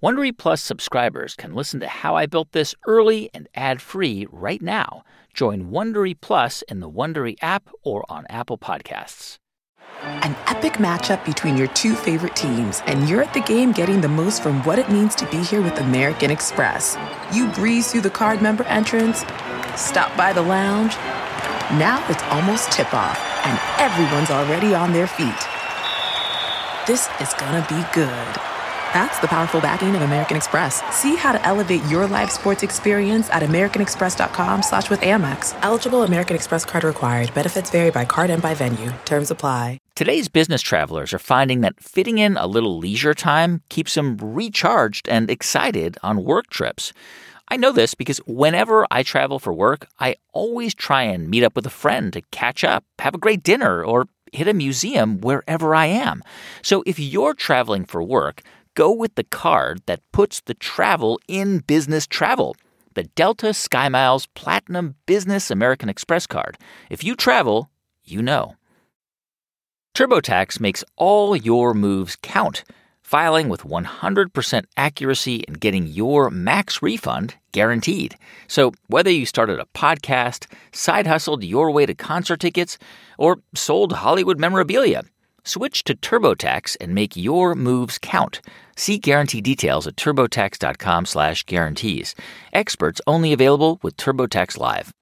Wondery Plus subscribers can listen to How I Built This early and ad-free right now. Join Wondery Plus in the Wondery app or on Apple Podcasts. An epic matchup between your two favorite teams, and you're at the game getting the most from what it means to be here with American Express. You breeze through the card member entrance, stop by the lounge. Now it's almost tip-off, and everyone's already on their feet. This is gonna be good. That's the powerful backing of American Express. See how to elevate your live sports experience at americanexpress.com slash with Amex. Eligible American Express card required. Benefits vary by card and by venue. Terms apply. Today's business travelers are finding that fitting in a little leisure time keeps them recharged and excited on work trips. I know this because whenever I travel for work, I always try and meet up with a friend to catch up, have a great dinner, or hit a museum wherever I am. So if you're traveling for work, go with the card that puts the travel in business travel. The Delta SkyMiles Platinum Business American Express card. If you travel, you know. TurboTax makes all your moves count. Filing with 100% accuracy and getting your max refund guaranteed. So, whether you started a podcast, side hustled your way to concert tickets, or sold Hollywood memorabilia, Switch to TurboTax and make your moves count. See guarantee details at turbotax.com/guarantees. Experts only available with TurboTax Live.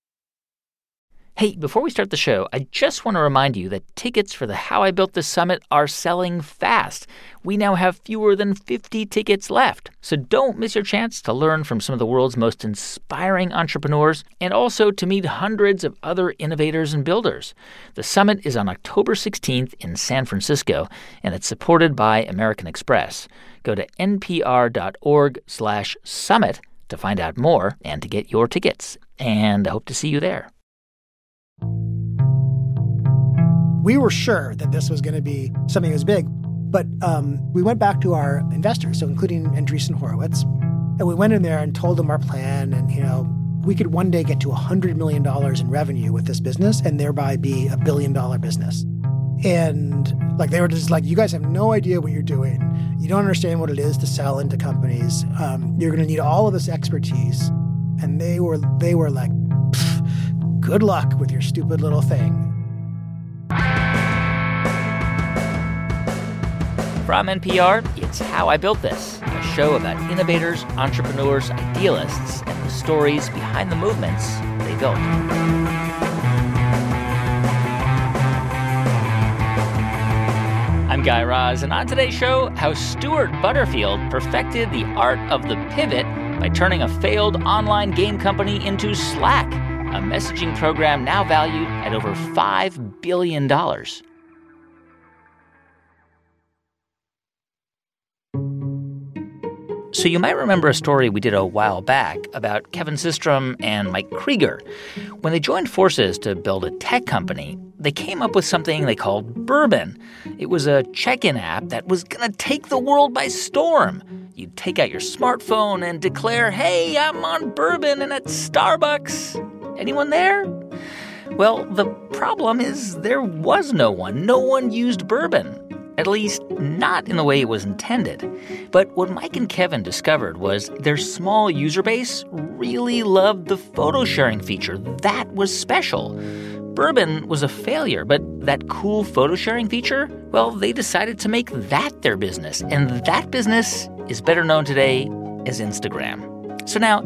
Hey, before we start the show, I just want to remind you that tickets for the How I Built This Summit are selling fast. We now have fewer than 50 tickets left. So don't miss your chance to learn from some of the world's most inspiring entrepreneurs and also to meet hundreds of other innovators and builders. The summit is on October 16th in San Francisco, and it's supported by American Express. Go to npr.org/summit to find out more and to get your tickets. And I hope to see you there. We were sure that this was going to be something that was big, but um, we went back to our investors, so including Andreessen Horowitz, and we went in there and told them our plan, and you know we could one day get to $100 million in revenue with this business and thereby be a billion dollar business. And like they were just like, you guys have no idea what you're doing. You don't understand what it is to sell into companies. Um, you're going to need all of this expertise. And they were they were like, good luck with your stupid little thing. From NPR, it's How I Built This, a show about innovators, entrepreneurs, idealists, and the stories behind the movements they built. I'm Guy Raz, and on today's show, how Stewart Butterfield perfected the art of the pivot by turning a failed online game company into Slack, a messaging program now valued at over $5 billion. So, you might remember a story we did a while back about Kevin Systrom and Mike Krieger. When they joined forces to build a tech company, they came up with something they called Burbn. It was a check in app that was going to take the world by storm. You'd take out your smartphone and declare, Hey, I'm on Burbn and at Starbucks. Anyone there? Well, the problem is there was no one. No one used Burbn. At least, not in the way it was intended. But what Mike and Kevin discovered was their small user base really loved the photo sharing feature. That was special. Burbn was a failure, but that cool photo sharing feature, well, they decided to make that their business. And that business is better known today as Instagram. So now,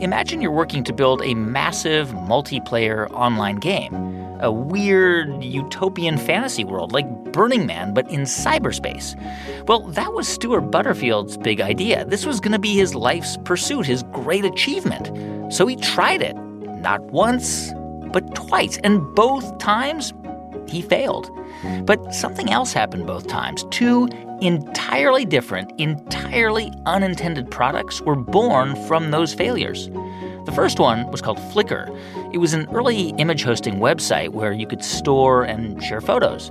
imagine you're working to build a massive multiplayer online game a weird utopian fantasy world like Burning Man, but in cyberspace. Well, that was Stewart Butterfield's big idea. This was going to be his life's pursuit, his great achievement. So he tried it. Not once, but twice. And both times, he failed. But something else happened both times. Two entirely different, entirely unintended products were born from those failures. The first one was called Flickr. It was an early image hosting website where you could store and share photos.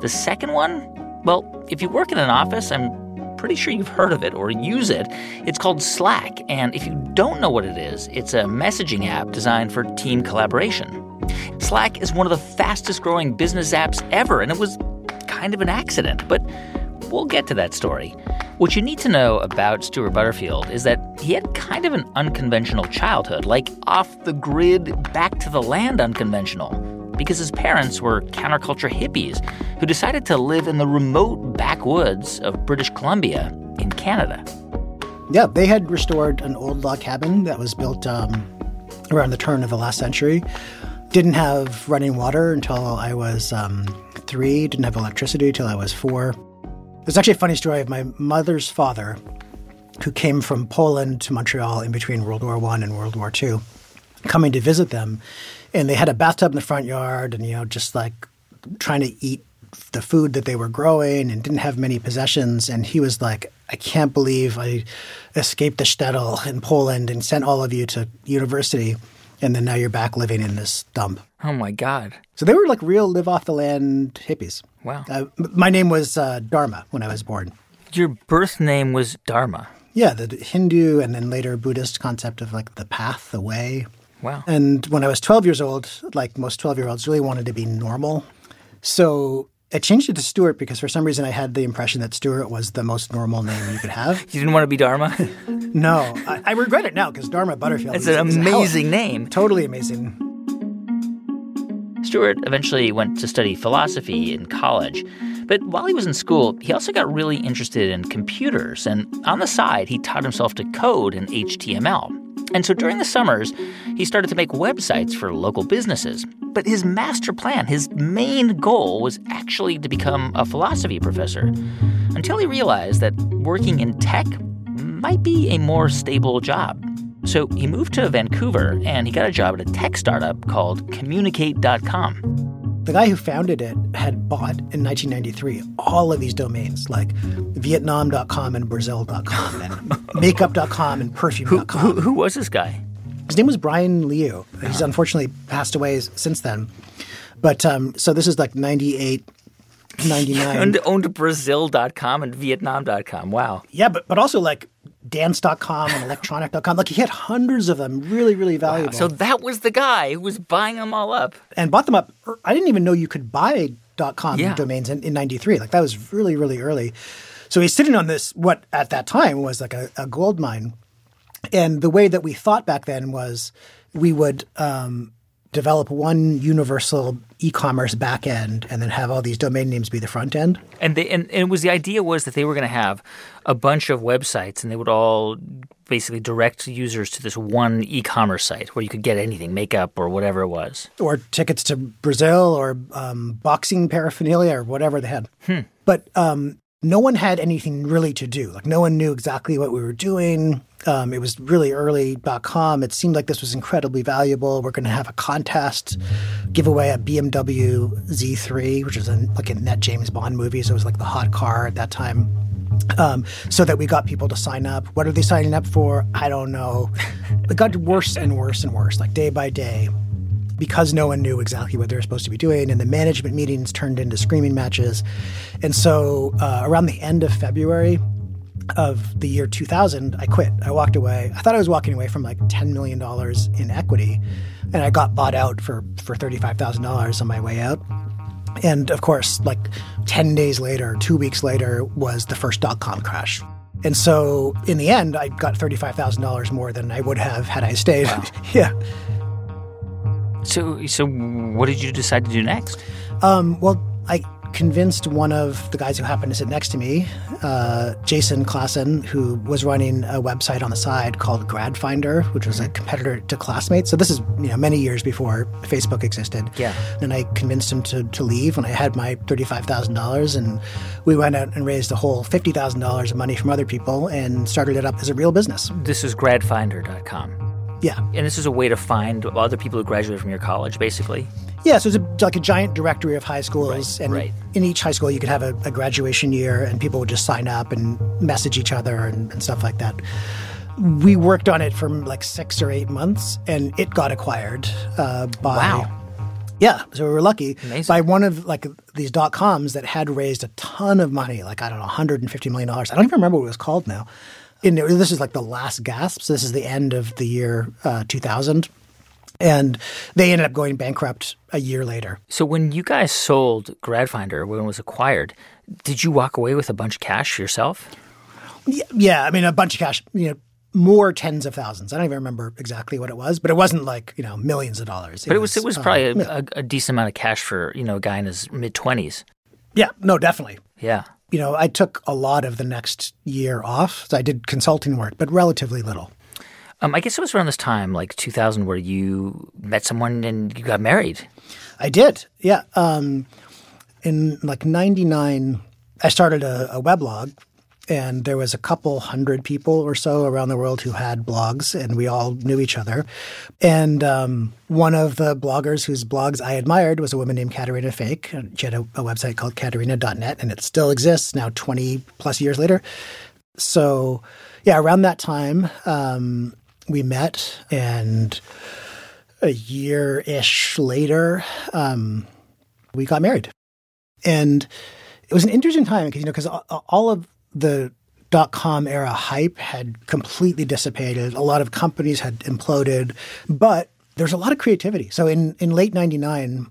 The second one, well, if you work in an office, I'm pretty sure you've heard of it or use it. It's called Slack. And if you don't know what it is, it's a messaging app designed for team collaboration. Slack is one of the fastest growing business apps ever, and it was kind of an accident. But We'll get to that story. What you need to know about Stewart Butterfield is that he had kind of an unconventional childhood, like off the grid, back to the land unconventional, because his parents were counterculture hippies who decided to live in the remote backwoods of British Columbia in Canada. Yeah, they had restored an old log cabin that was built um, around the turn of the last century. Didn't have running water until I was um, three, didn't have electricity until I was four. There's actually a funny story of my mother's father, who came from Poland to Montreal in between World War One and World War Two, coming to visit them, and they had a bathtub in the front yard, and you know, just like trying to eat the food that they were growing, and didn't have many possessions. And he was like, "I can't believe I escaped the shtetl in Poland and sent all of you to university." And then now you're back living in this dump. Oh my God. So they were like real live off the land hippies. Wow. Uh, my name was uh, Dharma when I was born. Your birth name was Dharma. Yeah, the Hindu and then later Buddhist concept of like the path, the way. Wow. And when I was 12 years old, like most 12 year olds, really wanted to be normal. So I changed it to Stewart because for some reason I had the impression that Stewart was the most normal name you could have. You didn't want to be Dharma? no, I, I regret it now because Dharma Butterfield It's is, an is a hell of- amazing name. Totally amazing. Stewart eventually went to study philosophy in college. But while he was in school, he also got really interested in computers, and on the side, he taught himself to code in HTML. And so during the summers, he started to make websites for local businesses. But his master plan, his main goal, was actually to become a philosophy professor, until he realized that working in tech might be a more stable job. So he moved to Vancouver and he got a job at a tech startup called Communicate.com. The guy who founded it had bought in 1993 all of these domains like Vietnam.com and Brazil.com and Makeup.com and Perfume.com. Who, who was this guy? His name was Brian Liu. He's unfortunately passed away since then. But um, so this is like 98, 99. Owned, owned Brazil.com and Vietnam.com. Wow. yeah, but, but also like dance.com and electronic.com. Like he had hundreds of them, really, really valuable. So that was the guy who was buying them all up. and bought them up. er, I didn't even know you could buy .com Yeah. domains in, in 93. Like that was really, really early. So he's sitting on this, what at that time was like a, a gold mine. And the way that we thought back then was we would um, develop one universal e-commerce backend and then have all these domain names be the front end. And, they, and, and it was the idea was that they were going to have a bunch of websites and they would all basically direct users to this one e-commerce site where you could get anything, makeup or whatever it was. or tickets to Brazil or um, boxing paraphernalia or whatever they had. But um, no one had anything really to do. Like no one knew exactly what we were doing. Um, it was really early.com. It seemed like this was incredibly valuable. We're going to have a contest, give away a BMW Z3, which was like a net James Bond movie. So it was like the hot car at that time. Um, so that we got people to sign up. What are they signing up for? I don't know. It got worse and worse and worse, like day by day because no one knew exactly what they were supposed to be doing, and the management meetings turned into screaming matches. And so, uh, around the end of February of the year 2000, I quit. I walked away. I thought I was walking away from like $10 million in equity, and I got bought out for, for $35,000 on my way out. And of course, like 10 days later, two weeks later, was the first dot com crash. And so, in the end, I got $35,000 more than I would have had I stayed. yeah. So, so what did you decide to do next? Um, well, I convinced one of the guys who happened to sit next to me, uh, Jason Classon, who was running a website on the side called Grad Finder, which was a competitor to Classmates. So this is you know many years before Facebook existed. Yeah. And I convinced him to, to leave when I had my thirty-five thousand dollars, and we went out and raised a whole fifty thousand dollars of money from other people and started it up as a real business. This is gradfinder.com. Yeah. And this is a way to find other people who graduated from your college, basically. Yeah, so it's a, like a giant directory of high schools, Right, and right. in each high school you could have a, a graduation year, and people would just sign up and message each other and, and stuff like that. We worked on it for like six or eight months, and it got acquired uh, by. Wow. Yeah, so we were lucky Amazing. by one of like these dot coms that had raised a ton of money, like I don't know, 150 million dollars. I don't even remember what it was called now. It- this is like the last gasp. So this is the end of the year uh, 2000, and they ended up going bankrupt a year later. So when you guys sold GradFinder, when it was acquired, Did you walk away with a bunch of cash yourself? Yeah, yeah, I mean, a bunch of cash, you know, more tens of thousands. I don't even remember exactly what it was, but it wasn't like, you know, millions of dollars. But it was, it was uh, probably a, a, a decent amount of cash for, you know, a guy in his mid 20s. yeah, no, definitely. Yeah. You know, I took a lot of the next year off. So I did consulting work, but relatively little. Um, I guess it was around this time, like 2000, where you met someone and you got married. I did. Yeah. Um, in like 99, I started a, a weblog and there was a couple hundred people or so around the world who had blogs and we all knew each other. And um, one of the bloggers whose blogs I admired was a woman named Caterina Fake. She had a, a website called caterina.net and it still exists now 20 plus years later. So, yeah, around that time, um, we met and a year ish later, um, we got married. And it was an interesting time because, you know, because all of the dot com era hype had completely dissipated. A lot of companies had imploded, but there's a lot of creativity. So in, in late 99,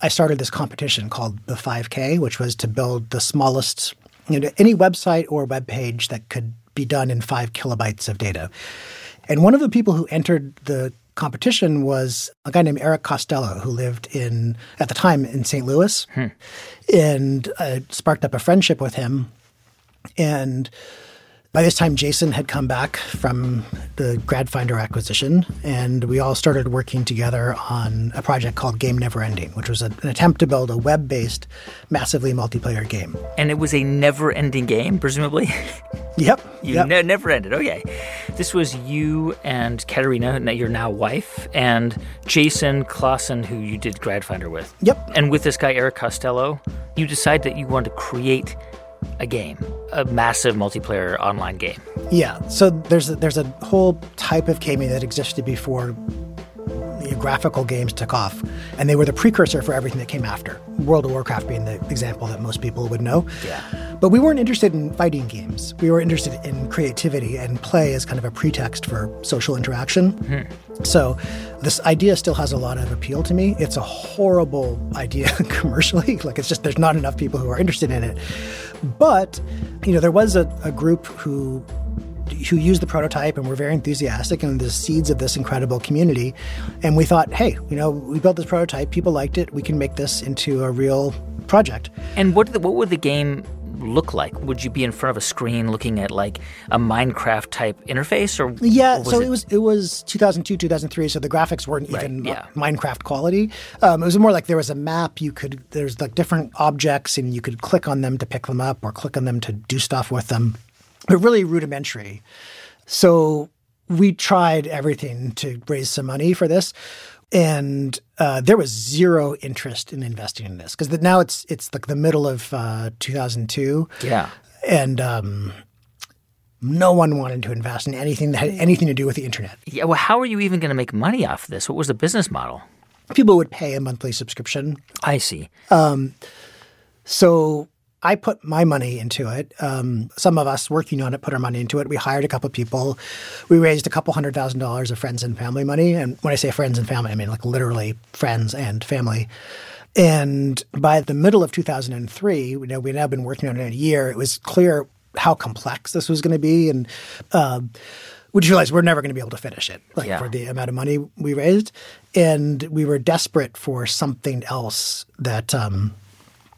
I started this competition called the 5K, which was to build the smallest, you know, any website or web page that could be done in five kilobytes of data. And one of the people who entered the competition was a guy named Eric Costello, who lived in, at the time, in St. Louis. Hmm. And I sparked up a friendship with him. And by this time, Jason had come back from the GradFinder acquisition, and we all started working together on a project called Game Never Ending, which was an attempt to build a web based, massively multiplayer game. And it was a never ending game, presumably. Yep. You yep. ne- never ended. Okay. This was you and Caterina, your now wife, and Jason Classon, who you did GradFinder with. Yep. And with this guy, Eric Costello, you decided that you wanted to create a game, a massive multiplayer online game. Yeah. So there's a, there's a whole type of gaming that existed before graphical games took off, and they were the precursor for everything that came after. World of Warcraft being the example that most people would know. Yeah. But we weren't interested in fighting games. We were interested in creativity and play as kind of a pretext for social interaction. Hmm. So this idea still has a lot of appeal to me. It's a horrible idea commercially. Like it's just there's not enough people who are interested in it. But you know, there was a, a group who who used the prototype and were very enthusiastic and the seeds of this incredible community. And we thought, hey, you know, we built this prototype, people liked it, we can make this into a real project. And what, the, what would the game look like? Would you be in front of a screen looking at like a Minecraft type interface or Yeah, so it, it, was it was 2002, 2003, so the graphics weren't Right, even yeah. Minecraft quality. Um, it was more like there was a map. You could there's like different objects, and you could click on them to pick them up, or click on them to do stuff with them. But really rudimentary. So we tried everything to raise some money for this, and uh, there was zero interest in investing in this because now it's it's like the middle of uh, 2002 Yeah. and um, no one wanted to invest in anything that had anything to do with the internet. Yeah, well, how are you even going to make money off this? What was the business model? People would pay a monthly subscription. I see. So I put my money into it. Um, some of us working on it put our money into it. We hired a couple people. We raised a couple hundred thousand dollars of friends and family money. And when I say friends and family, I mean like literally friends and family. And by the middle of 2003, you know, we'd now been working on it a year. It was clear how complex this was going to be, and um, we just realized we're never going to be able to finish it, like Yeah. for the amount of money we raised. And we were desperate for something else that um,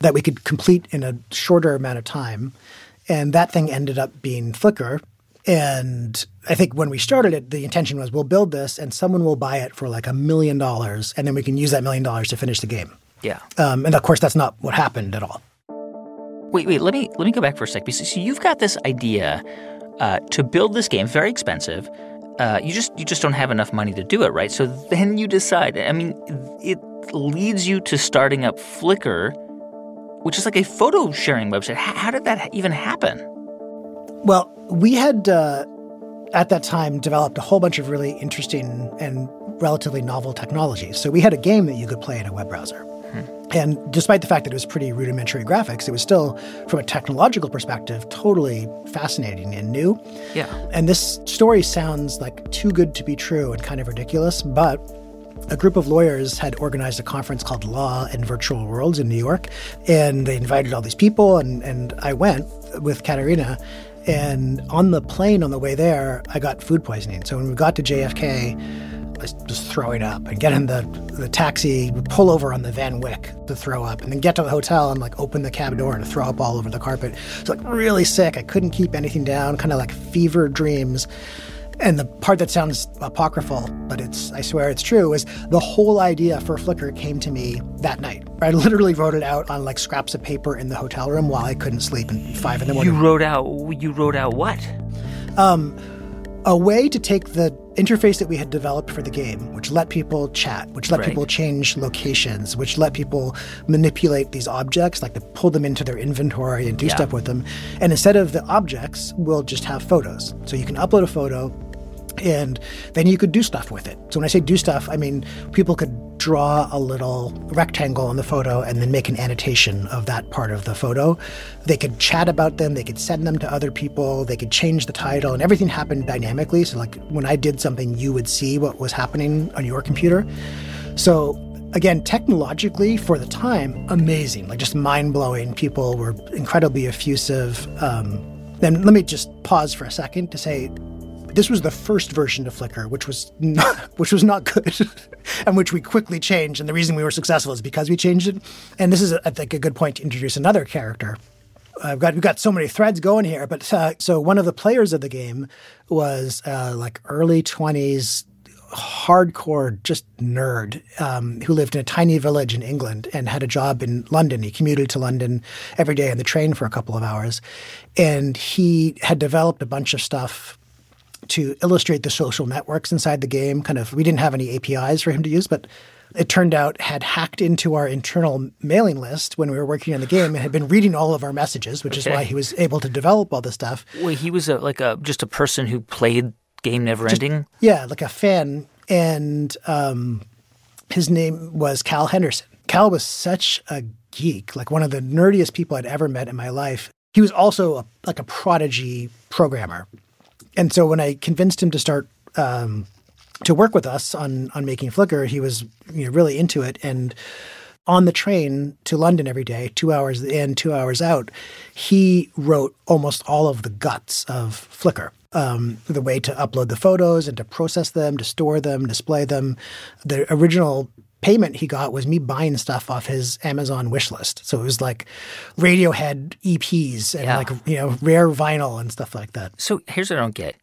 that we could complete in a shorter amount of time. And that thing ended up being Flickr. And I think when we started it, the intention was we'll build this and someone will buy it for like a million dollars, and then we can use that million dollars to finish the game. Yeah. Um, and of course, that's not what happened at all. Wait, wait. Let me let me go back for a sec. Because so you've got this idea uh, to build this game, very expensive. Uh, you just you just don't have enough money to do it, right? So then you decide. I mean, it leads you to starting up Flickr, which is like a photo sharing website. How, how did that even happen? Well, we had uh, at that time developed a whole bunch of really interesting and relatively novel technologies. So we had a game that you could play in a web browser. And despite the fact that it was pretty rudimentary graphics, it was still, from a technological perspective, totally fascinating and new. Yeah. And this story sounds like too good to be true and kind of ridiculous, but a group of lawyers had organized a conference called Law and Virtual Worlds in New York, and they invited all these people, and, and I went with Caterina. And on the plane on the way there, I got food poisoning. So when we got to JFK, I was throwing up and get in the, the taxi, pull over on the Van Wyck to throw up, and then get to the hotel and like open the cab door and throw up all over the carpet. So like really sick. I couldn't keep anything down, kind of like fever dreams. And the part that sounds apocryphal, but it's I swear it's true, is the whole idea for Flickr came to me that night. I literally wrote it out on like scraps of paper in the hotel room while I couldn't sleep at five in the morning. You wrote out you wrote out what? Um, a way to take the interface that we had developed for the game, which let people chat, which let Right. people change locations, which let people manipulate these objects, like to pull them into their inventory and do Yeah. stuff with them. And instead of the objects, we'll just have photos. So you can upload a photo and then you could do stuff with it. So when I say do stuff, I mean people could draw a little rectangle on the photo and then make an annotation of that part of the photo. They could chat about them, they could send them to other people, they could change the title, and everything happened dynamically. So like when I did something, you would see what was happening on your computer. So again, technologically for the time, amazing, like just mind blowing. People were incredibly effusive. Um, then let me just pause for a second to say this was the first version of Flickr, which was not, which was not good, and which we quickly changed. And the reason we were successful is because we changed it. And this is, I think, a good point to introduce another character. I've got we've got so many threads going here, but uh, so one of the players of the game was uh, like early twenties, hardcore just nerd um, who lived in a tiny village in England and had a job in London. He commuted to London every day on the train for a couple of hours, and he had developed a bunch of stuff to illustrate the social networks inside the game. Kind of, we didn't have any APIs for him to use, but it turned out had hacked into our internal mailing list when we were working on the game and had been reading all of our messages, which is why he was able to develop all this stuff. Wait, he was a, like a just a person who played game never ending. Yeah, like a fan. And um, his name was Cal Henderson. Cal was such a geek, like one of the nerdiest people I'd ever met in my life. He was also a, like a prodigy programmer. And so when I convinced him to start um, to work with us on on making Flickr, he was you know, really into it. And on the train to London every day, two hours in, two hours out, he wrote almost all of the guts of Flickr. Um, the way to upload the photos and to process them, to store them, display them. The original payment he got was me buying stuff off his Amazon wish list. So it was like Radiohead EPs and Yeah. like you know rare vinyl and stuff like that. So here's what I don't get.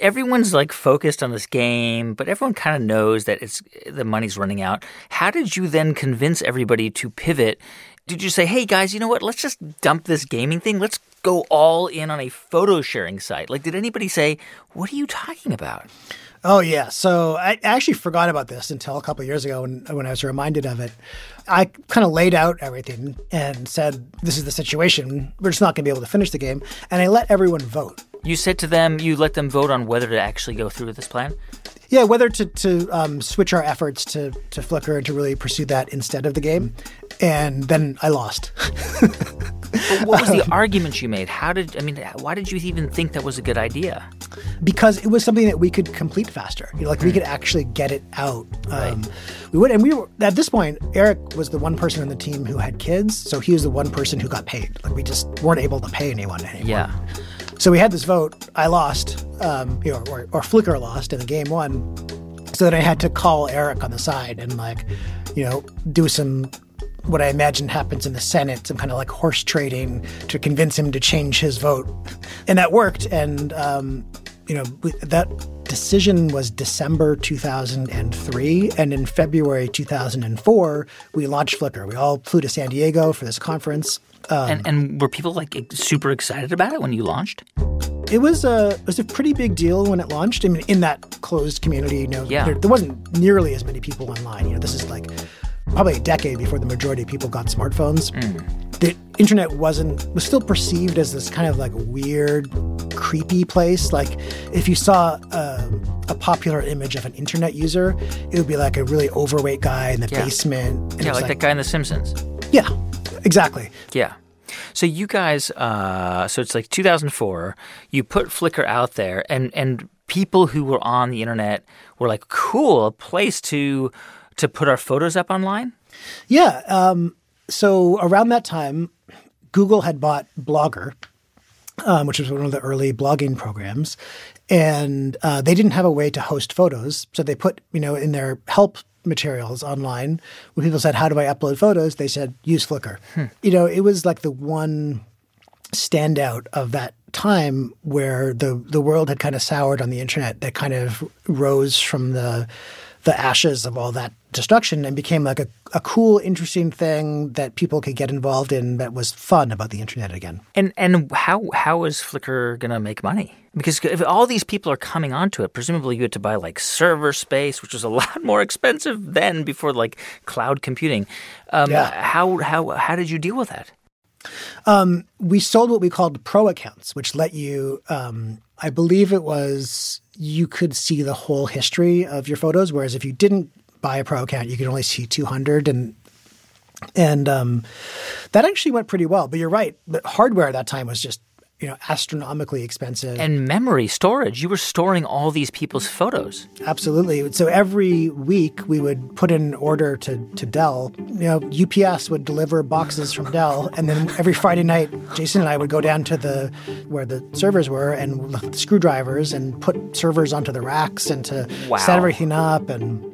Everyone's like focused on this game, but everyone kind of knows that it's the money's running out. How did you then convince everybody to pivot? Did you say, "Hey guys, you know what? Let's just dump this gaming thing. Let's go all in on a photo sharing site." Like did anybody say, "What are you talking about?" Oh yeah. So I actually forgot about this until a couple years ago when when I was reminded of it. I kind of laid out everything and said, "This is the situation. We're just not going to be able to finish the game." And I let everyone vote. You said to them, you let them vote on whether to actually go through with this plan? Yeah, whether to to um, switch our efforts to to Flickr and to really pursue that instead of the game, and then I lost. But what was the argument you made? How did I mean, why did you even think that was a good idea? because it was something that we could complete faster. You know, like we could actually get it out. Um, We would, and we were at this point. Eric was the one person on the team who had kids, so he was the one person who got paid. Like we just weren't able to pay anyone anymore. Yeah. So we had this vote. I lost, um, you know, or, or Flickr lost in the game one. So then I had to call Eric on the side and like, you know, do some what I imagine happens in the Senate, some kind of like horse trading to convince him to change his vote, and that worked. And um, you know, that decision was December 2003, and in February 2004 we launched Flickr. We all flew to San Diego for this conference. Um, and and were people like super excited about it when you launched? It was a it was a pretty big deal when it launched. I mean, in that closed community, you know, Yeah. there, there wasn't nearly as many people online. You know, this is like probably a decade before the majority of people got smartphones. The internet wasn't was still perceived as this kind of like weird, creepy place. Like if you saw a, a popular image of an internet user, it would be like a really overweight guy in the Yeah. basement. And Yeah, was like, that guy in The Simpsons. Yeah, exactly. Yeah. So you guys, uh, so it's like 2004. You put Flickr out there, and and people who were on the internet were like, "Cool, a place to to put our photos up online." Yeah. Um, so around that time, Google had bought Blogger, um, which was one of the early blogging programs, and uh, they didn't have a way to host photos, so they put you know in their help materials online when people said, "How do I upload photos?" They said, "Use Flickr." Hmm. You know, it was like the one standout of that time where the the world had kind of soured on the internet that kind of rose from the the ashes of all that destruction and became like a, a cool, interesting thing that people could get involved in that was fun about the internet again. And and how how is Flickr gonna make money? Because if all these people are coming onto it, presumably you had to buy like server space, which was a lot more expensive then before like cloud computing. Um, yeah. How how how did you deal with that? Um, we sold what we called pro accounts, which let you, um, I believe it was, you could see the whole history of your photos. Whereas if you didn't buy a pro account, you could only see 200. And and um, that actually went pretty well. But you're right. The hardware at that time was just you know, astronomically expensive. And memory storage. You were storing all these people's photos. Absolutely. So every week we would put in an order to, to Dell. You know, UPS would deliver boxes from Dell. And then every Friday night, Jason and I would go down to the where the servers were and the screwdrivers and put servers onto the racks and to wow. set everything up and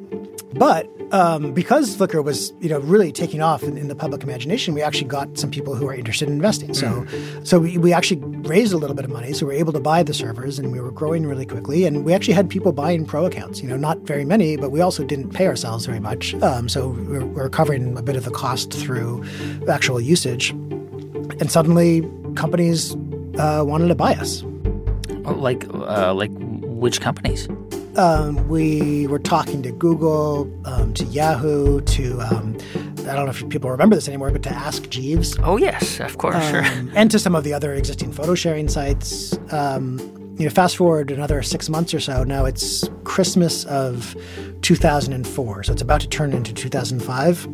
but um, because Flickr was, you know, really taking off in, in, the public imagination, we actually got some people who are interested in investing. So, mm. so we, we actually raised a little bit of money, so we were able to buy the servers, and we were growing really quickly. And we actually had people buying pro accounts. You know, not very many, but we also didn't pay ourselves very much. Um, so we're, we're covering a bit of the cost through actual usage. And suddenly, companies uh, wanted to buy us. Like, uh, like which companies? Um, we were talking to Google, um, to Yahoo, to um, I don't know if people remember this anymore, but to Ask Jeeves. Oh yes, of course. Um, and to some of the other existing photo sharing sites. Um, you know, fast forward another six months or so. Now it's Christmas of 2004, so it's about to turn into 2005.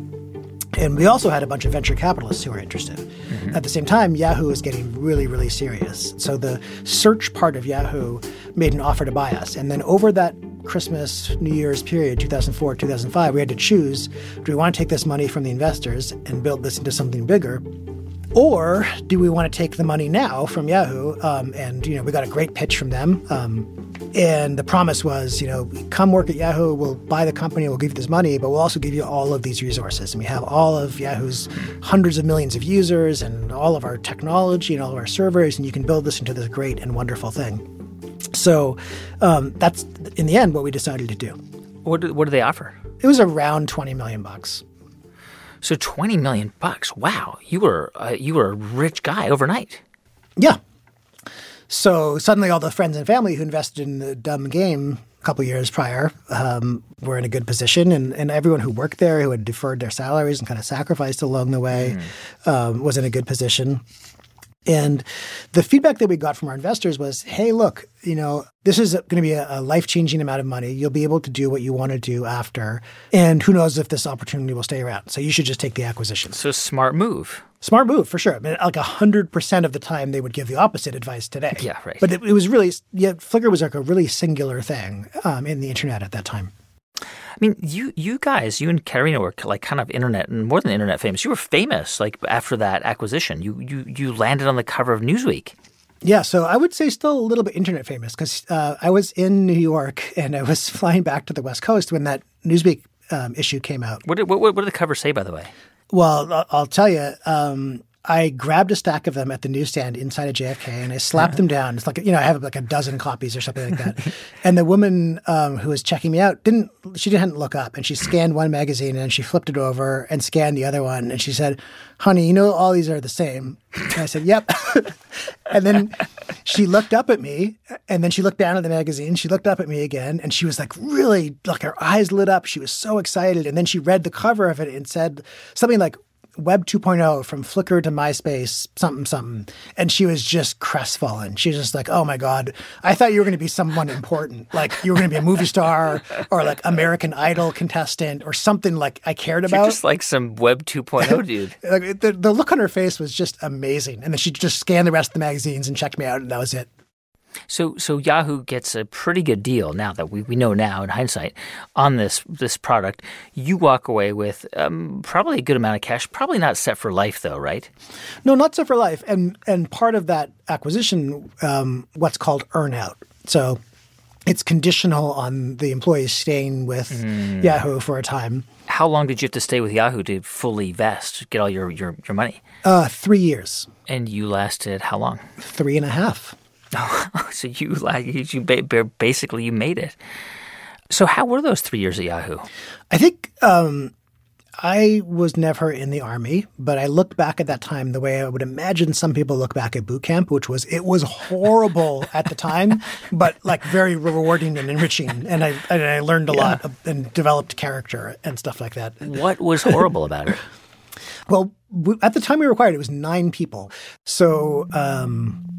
And we also had a bunch of venture capitalists who were interested. Mm-hmm. At the same time, Yahoo was getting really, really serious. So the search part of Yahoo made an offer to buy us. And then over that Christmas, New Year's period, 2004, 2005, we had to choose do we want to take this money from the investors and build this into something bigger? Or do we want to take the money now from Yahoo? Um, and, you know, we got a great pitch from them. Um, and the promise was, you know, come work at Yahoo, we'll buy the company, we'll give you this money, but we'll also give you all of these resources. And we have all of Yahoo's hundreds of millions of users and all of our technology and all of our servers, and you can build this into this great and wonderful thing. So um, that's in the end what we decided to do. What do, what do they offer? It was around twenty million bucks. So twenty million bucks. Wow, you were uh, you were a rich guy overnight. Yeah. So suddenly, all the friends and family who invested in the dumb game a couple years prior um, were in a good position, and, and everyone who worked there, who had deferred their salaries and kind of sacrificed along the way, mm. um, was in a good position. And the feedback that we got from our investors was, hey, look, you know, this is going to be a, life changing amount of money. You'll be able to do what you want to do after. And who knows if this opportunity will stay around. So you should just take the acquisition. So smart move. Smart move for sure. I mean, like 100% of the time, they would give the opposite advice today. Yeah, right. But it, it was really, yeah, Flickr was like a really singular thing um, in the internet at that time. I mean, you you guys, you and Karina were like kind of internet and more than internet famous. You were famous like after that acquisition. You you you landed on the cover of Newsweek. Yeah, so I would say still a little bit internet famous because uh, I was in New York and I was flying back to the West Coast when that Newsweek um, issue came out. What did, what, what did the cover say, by the way? Well, I'll tell you. Um, I grabbed a stack of them at the newsstand inside of JFK and I slapped them down. It's like, you know, I have like a dozen copies or something like that. and the woman um, who was checking me out didn't, she didn't look up and she scanned one magazine and she flipped it over and scanned the other one. And she said, honey, you know, all these are the same. And I said, yep. and then she looked up at me and then she looked down at the magazine. She looked up at me again and she was like really, like her eyes lit up. She was so excited. And then she read the cover of it and said something like, Web 2.0 from Flickr to MySpace, something, something. And she was just crestfallen. She was just like, oh my God, I thought you were going to be someone important. Like you were going to be a movie star or like American Idol contestant or something like I cared about. You're just like some Web 2.0 dude. like the, the look on her face was just amazing. And then she just scanned the rest of the magazines and checked me out, and that was it. So, so Yahoo gets a pretty good deal now that we, we know now in hindsight on this this product. You walk away with um, probably a good amount of cash. Probably not set for life though, right? No, not set for life. And and part of that acquisition, um, what's called earnout. So it's conditional on the employees staying with mm. Yahoo for a time. How long did you have to stay with Yahoo to fully vest, get all your your, your money? Uh, three years. And you lasted how long? Three and a half. so you like you basically you made it. So how were those three years at Yahoo? I think um, I was never in the army, but I looked back at that time the way I would imagine some people look back at boot camp, which was it was horrible at the time, but like very rewarding and enriching, and I and I learned a yeah. lot of, and developed character and stuff like that. What was horrible about it? Well, at the time we were acquired, it was nine people. So. Um,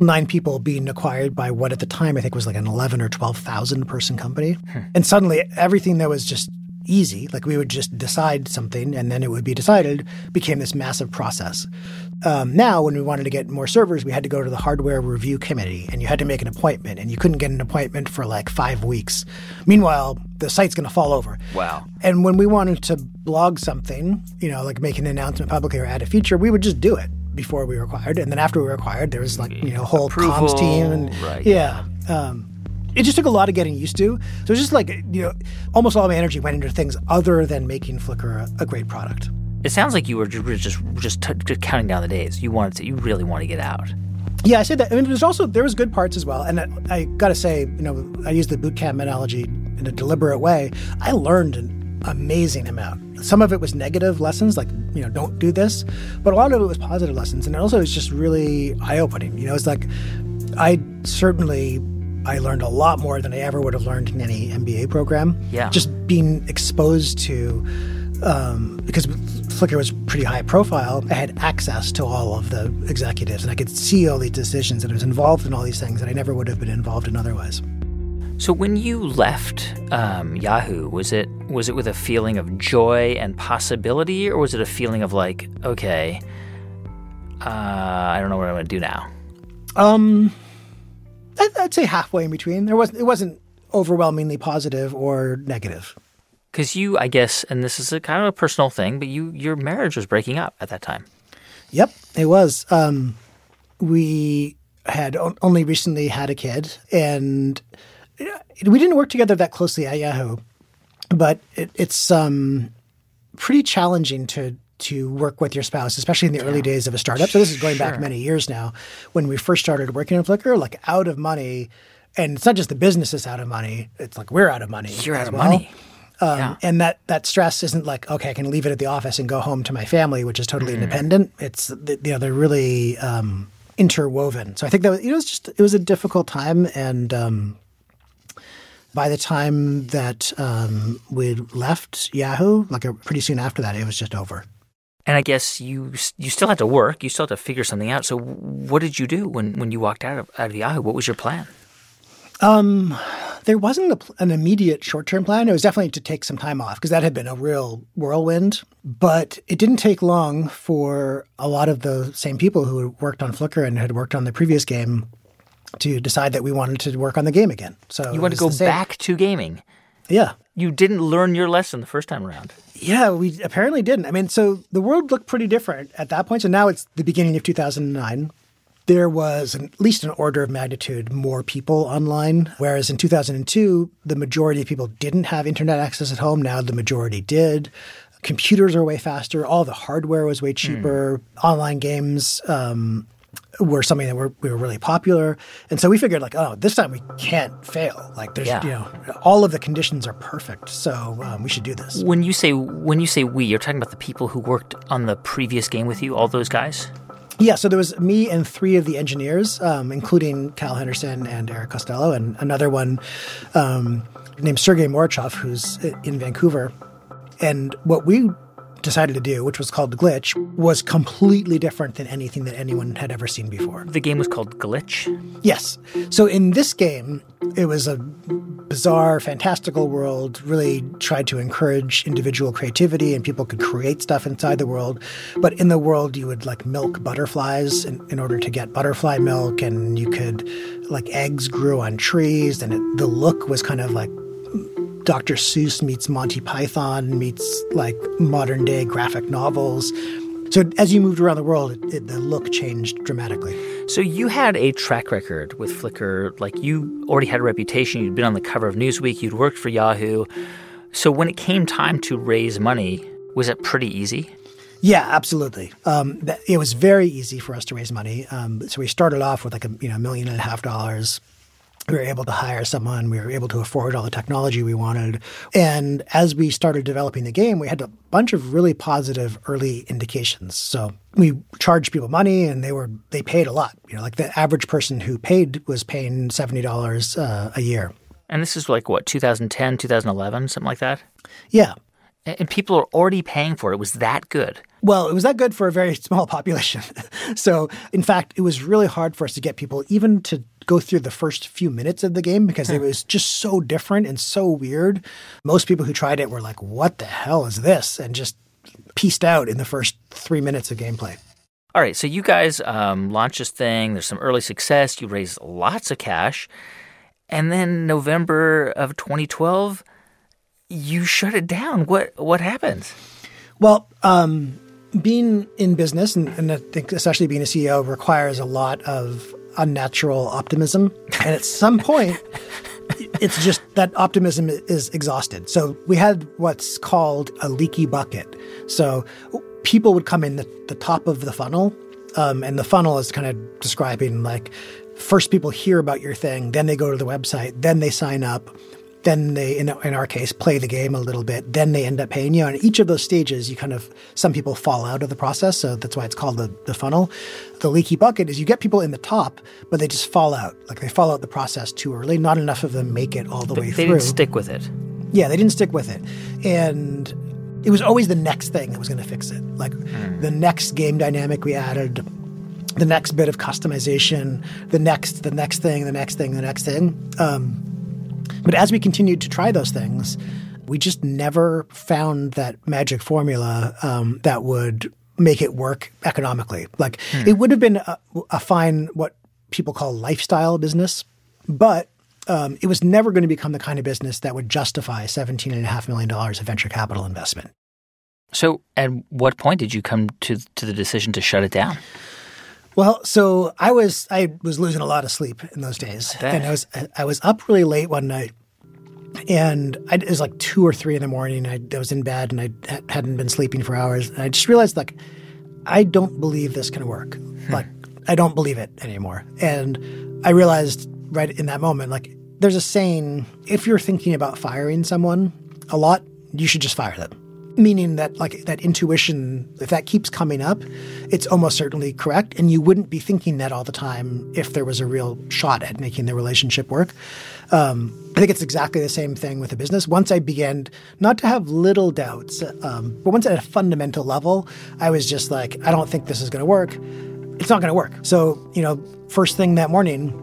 nine people being acquired by what at the time I think was like an 11 or 12,000 person company. Hmm. And suddenly everything that was just easy, like we would just decide something and then it would be decided, became this massive process. Um, now, when we wanted to get more servers, we had to go to the hardware review committee and you had to make an appointment and you couldn't get an appointment for like five weeks. Meanwhile, the site's going to fall over. Wow. And when we wanted to blog something, you know, like make an announcement publicly or add a feature, we would just do it before we were acquired, and then after we were acquired, there was like you know whole Approval, comms team, and right, yeah. Um, it just took a lot of getting used to. So it's just like you know, almost all my energy went into things other than making Flickr a, a great product. It sounds like you were just just, t- just counting down the days. You wanted to, you really want to get out. Yeah, I said that. I mean, there's also there was good parts as well, and I, I got to say, you know, I used the boot camp analogy in a deliberate way. I learned amazing amount. Some of it was negative lessons, like, you know, don't do this. But a lot of it was positive lessons. And it also, it's just really eye opening. You know, it's like, I certainly. I learned a lot more than I ever would have learned in any MBA program. Yeah. Just being exposed to, um, because Flickr was pretty high profile, I had access to all of the executives and I could see all these decisions and I was involved in all these things that I never would have been involved in otherwise. So when you left um, Yahoo, was it was it with a feeling of joy and possibility, or was it a feeling of like, okay, uh, I don't know what I'm going to do now? Um, I'd, I'd, say halfway in between. There wasn't it wasn't overwhelmingly positive or negative. Because you, I guess, and this is a kind of a personal thing, but you your marriage was breaking up at that time. Yep, it was. Um, we had only recently had a kid, and we didn't work together that closely at Yahoo, but it, it's um, pretty challenging to to work with your spouse, especially in the early days of a startup. So this is going sure. back many years now. When we first started working on Flickr, like out of money, and it's not just the business is out of money; it's like we're out of money. You're out of well. money. Um, yeah. And that that stress isn't like okay, I can leave it at the office and go home to my family, which is totally mm. independent. It's you know they're really um, interwoven. So I think that you know it was just it was a difficult time, and um, by the time that um, we left Yahoo, like a, pretty soon after that, it was just over. And I guess you you still had to work. You still had to figure something out. So what did you do when, when you walked out of, out of Yahoo? What was your plan? Um, there wasn't a, an immediate short term plan. It was definitely to take some time off because that had been a real whirlwind. But it didn't take long for a lot of the same people who had worked on Flickr and had worked on the previous game to decide that we wanted to work on the game again. So you want to go back to gaming. Yeah. You didn't learn your lesson the first time around. Yeah, we apparently didn't. I mean, so the world looked pretty different at that point. So now it's the beginning of 2009. There was at least an order of magnitude more people online, whereas in 2002, the majority of people didn't have internet access at home. Now the majority did. Computers are way faster. All the hardware was way cheaper. Mm. Online games um, were something that were we were really popular, and so we figured like, oh, this time we can't fail. Like there's yeah. you know all of the conditions are perfect, so um, we should do this. When you say when you say we, you're talking about the people who worked on the previous game with you, all those guys. Yeah, so there was me and three of the engineers, um, including Cal Henderson and Eric Costello, and another one um, named Serguei Mourachov, who's in Vancouver. And what we decided to do, which was called Glitch, was completely different than anything that anyone had ever seen before. The game was called Glitch? Yes. So in this game, it was a bizarre, fantastical world, really tried to encourage individual creativity and people could create stuff inside the world. But in the world, you would like milk butterflies in, in order to get butterfly milk, and you could, like, eggs grew on trees, and it, the look was kind of like Dr. Seuss meets Monty Python meets like modern day graphic novels. So as you moved around the world, it, it, the look changed dramatically. So you had a track record with Flickr. Like you already had a reputation. You'd been on the cover of Newsweek. You'd worked for Yahoo. So when it came time to raise money, was it pretty easy? Yeah, absolutely. Um, it was very easy for us to raise money. Um, so we started off with like a you know million and a half dollars we were able to hire someone. We were able to afford all the technology we wanted. And as we started developing the game, we had a bunch of really positive early indications. So we charged people money and they were they paid a lot. You know, like the average person who paid was paying $70 uh, a year. And this is like what, 2010, 2011, something like that? Yeah. And people are already paying for it. It was that good. Well, it was that good for a very small population. so, in fact, it was really hard for us to get people even to go through the first few minutes of the game because it was just so different and so weird. Most people who tried it were like, what the hell is this? And just pieced out in the first three minutes of gameplay. All right, so you guys um, launch this thing. There's some early success. You raise lots of cash. And then November of 2012, you shut it down. What what happened? Well, um, being in business, and, and I think especially being a CEO, requires a lot of unnatural optimism. And at some point, it's just that optimism is exhausted. So we had what's called a leaky bucket. So people would come in the, the top of the funnel, um, and the funnel is kind of describing like first people hear about your thing, then they go to the website, then they sign up, then they, in, in our case, play the game a little bit. Then they end up paying you. And each of those stages, you kind of, some people fall out of the process. So that's why it's called the, the funnel. The leaky bucket is you get people in the top, but they just fall out. Like they fall out the process too early. Not enough of them make it all the they, way they through. They didn't stick with it. Yeah, they didn't stick with it. And it was always the next thing that was going to fix it. Like mm. the next game dynamic we added, the next bit of customization, the next, the next thing, the next thing, the next thing. Um, but as we continued to try those things, we just never found that magic formula um, that would make it work economically. Like hmm. it would have been a, a, fine, what people call lifestyle business, but um, it was never going to become the kind of business that would justify $17.5 million of venture capital investment. So, at what point did you come to to the decision to shut it down? Well, so I was I was losing a lot of sleep in those days, and I was I was up really late one night, and I, it was like two or three in the morning. I, I was in bed and I hadn't been sleeping for hours, and I just realized like I don't believe this can work. Hmm. like I don't believe it anymore, and I realized right in that moment like there's a saying: if you're thinking about firing someone a lot, you should just fire them meaning that like that intuition if that keeps coming up it's almost certainly correct. And you wouldn't be thinking that all the time if there was a real shot at making the relationship work. Um, i think it's exactly the same thing with a business. Once i began not to have little doubts um, but once at a fundamental level i was just like i don't think this is going to work. It's not going to work. So you know first thing that morning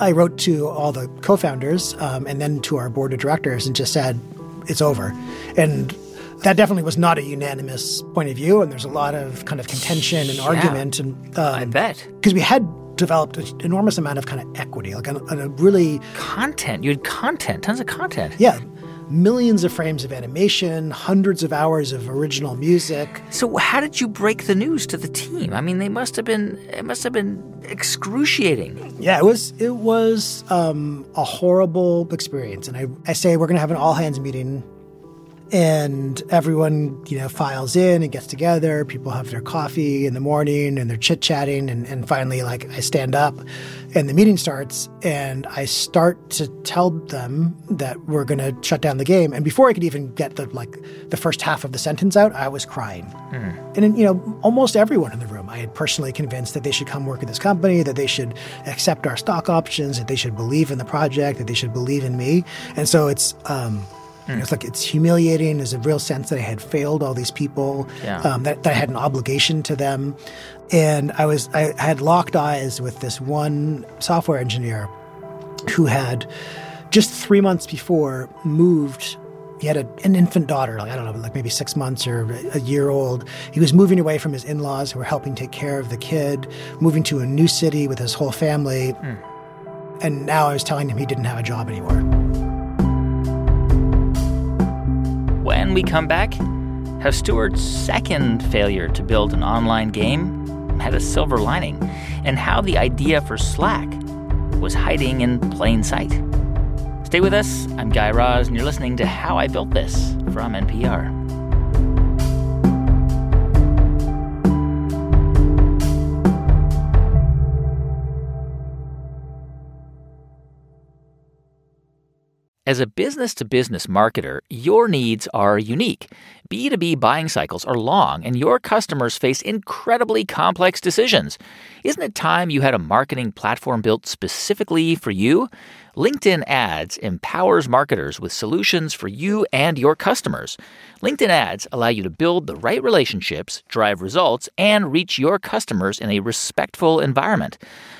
I wrote to all the co-founders um, and then to our board of directors and just said, "It's over." And that definitely was not a unanimous point of view, and there's a lot of kind of contention and yeah, argument. And um, I bet because we had developed an enormous amount of kind of equity, like a, a really content. You had content, tons of content. Yeah, millions of frames of animation, hundreds of hours of original music. So how did you break the news to the team? I mean, they must have been it must have been excruciating. Yeah, it was it was um, a horrible experience, and I I say we're going to have an all hands meeting and everyone you know files in and gets together. People have their coffee in the morning and they're chit-chatting and, and finally like i stand up and the meeting starts and i start to tell them that we're going to shut down the game. And before i could even get the like the first half of the sentence out i was crying. Mm. and you know almost everyone in the room i had personally convinced that they should come work at this company that they should accept our stock options that they should believe in the project that they should believe in me. And so it's um, Mm. It's like it's humiliating. There's a real sense that I had failed all these people, yeah. um, that, that I had an obligation to them, and I was I had locked eyes with this one software engineer who had just three months before, moved. He had a, an infant daughter, like I don't know, like maybe six months or a year old. He was moving away from his in laws who were helping take care of the kid, moving to a new city with his whole family. Mm. And now I was telling him he didn't have a job anymore. When we come back, how Stewart's second failure to build an online game had a silver lining, and how the idea for Slack was hiding in plain sight. Stay with us. I'm Guy Raz, and you're listening to How I Built This from NPR. As a business to business marketer, your needs are unique. B2B buying cycles are long, and your customers face incredibly complex decisions. Isn't it time you had a marketing platform built specifically for you? LinkedIn Ads empowers marketers with solutions for you and your customers. LinkedIn Ads allow you to build the right relationships, drive results, and reach your customers in a respectful environment.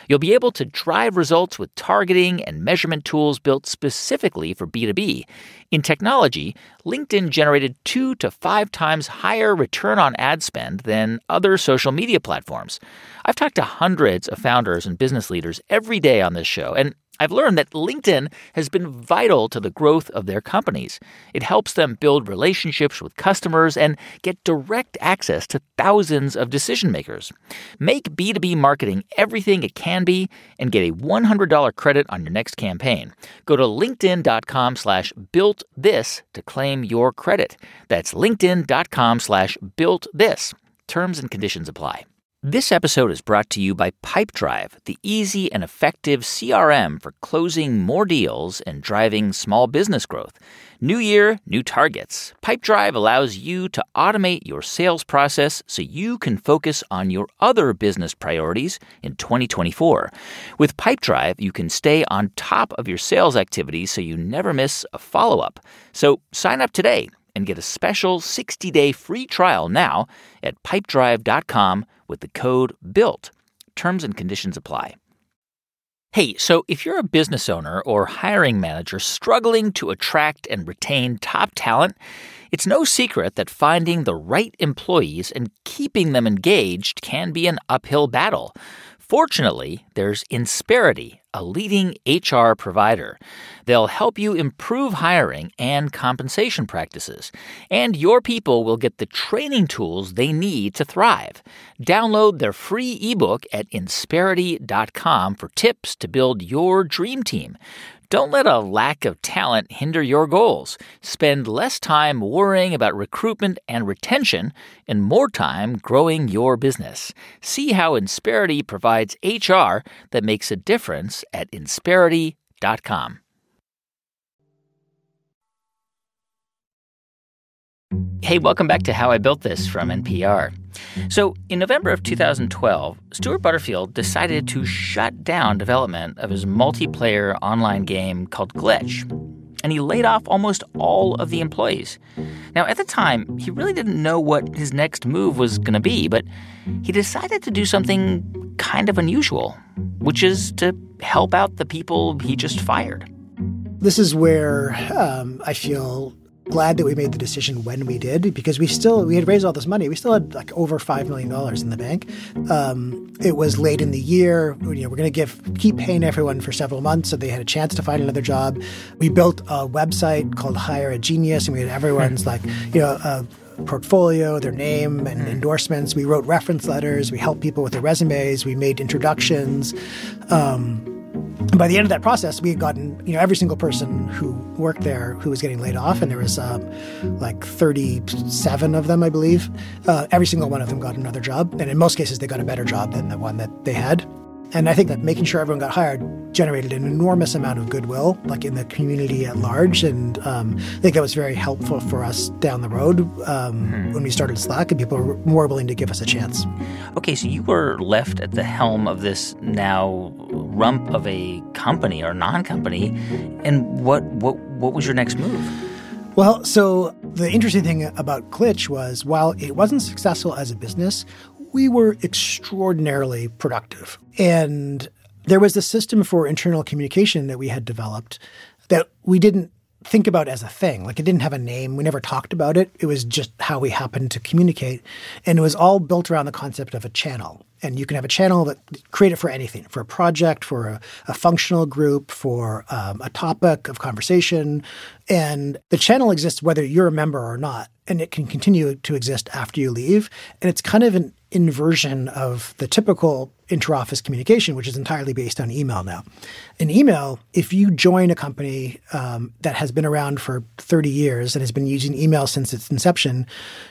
You'll be able to drive results with targeting and measurement tools built specifically for B2B. In technology, LinkedIn generated two to five times higher return on ad spend than other social media platforms. I've talked to hundreds of founders and business leaders every day on this show, and I've learned that LinkedIn has been vital to the growth of their companies. It helps them build relationships with customers and get direct access to thousands of decision makers. Make B2B marketing everything it can be and get a $100 credit on your next campaign. Go to linkedin.com slash built this to claim your credit. That's linkedin.com slash built this. Terms and conditions apply. This episode is brought to you by Pipedrive, the easy and effective CRM for closing more deals and driving small business growth. New year, new targets. Pipedrive allows you to automate your sales process so you can focus on your other business priorities in 2024. With Pipedrive, you can stay on top of your sales activities so you never miss a follow up. So sign up today and get a special 60 day free trial now at pipedrive.com with the code BUILT. Terms and conditions apply. Hey, so if you're a business owner or hiring manager struggling to attract and retain top talent, it's no secret that finding the right employees and keeping them engaged can be an uphill battle. Fortunately, there's Insperity, a leading HR provider. They'll help you improve hiring and compensation practices, and your people will get the training tools they need to thrive. Download their free ebook at insperity.com for tips to build your dream team. Don't let a lack of talent hinder your goals. Spend less time worrying about recruitment and retention and more time growing your business. See how Insperity provides HR that makes a difference at insperity.com. Hey, welcome back to How I Built This from NPR. So, in November of 2012, Stewart Butterfield decided to shut down development of his multiplayer online game called Glitch. And he laid off almost all of the employees. Now, at the time, he really didn't know what his next move was going to be, but he decided to do something kind of unusual, which is to help out the people he just fired. This is where um, I feel glad that we made the decision when we did because we still we had raised all this money. We still had like over five million dollars in the bank. Um, it was late in the year. You know, we're going to give keep paying everyone for several months so they had a chance to find another job. We built a website called Hire a Genius, and we had everyone's like you know. Uh, portfolio, their name, and endorsements. We wrote reference letters. We helped people with their resumes. We made introductions. Um, by the end of that process, we had gotten you know every single person who worked there who was getting laid off, and there was um, like 37 of them, I believe. Uh, every single one of them got another job, and in most cases, they got a better job than the one that they had. And I think that making sure everyone got hired generated an enormous amount of goodwill, like in the community at large. And um, I think that was very helpful for us down the road um, mm-hmm. when we started Slack, and people were more willing to give us a chance. Okay, so you were left at the helm of this now rump of a company or non-company, and what what what was your next move? Well, so the interesting thing about Glitch was while it wasn't successful as a business, we were extraordinarily productive. And there was a system for internal communication that we had developed that we didn't think about as a thing. Like it didn't have a name. We never talked about it. It was just how we happened to communicate. And it was all built around the concept of a channel. And you can have a channel that create it for anything, for a project, for a, a functional group, for um, a topic of conversation. And the channel exists whether you're a member or not. And it can continue to exist after you leave. And it's kind of an inversion of the typical interoffice communication, which is entirely based on email now. In email, if you join a company um, that has been around for 30 years and has been using email since its inception,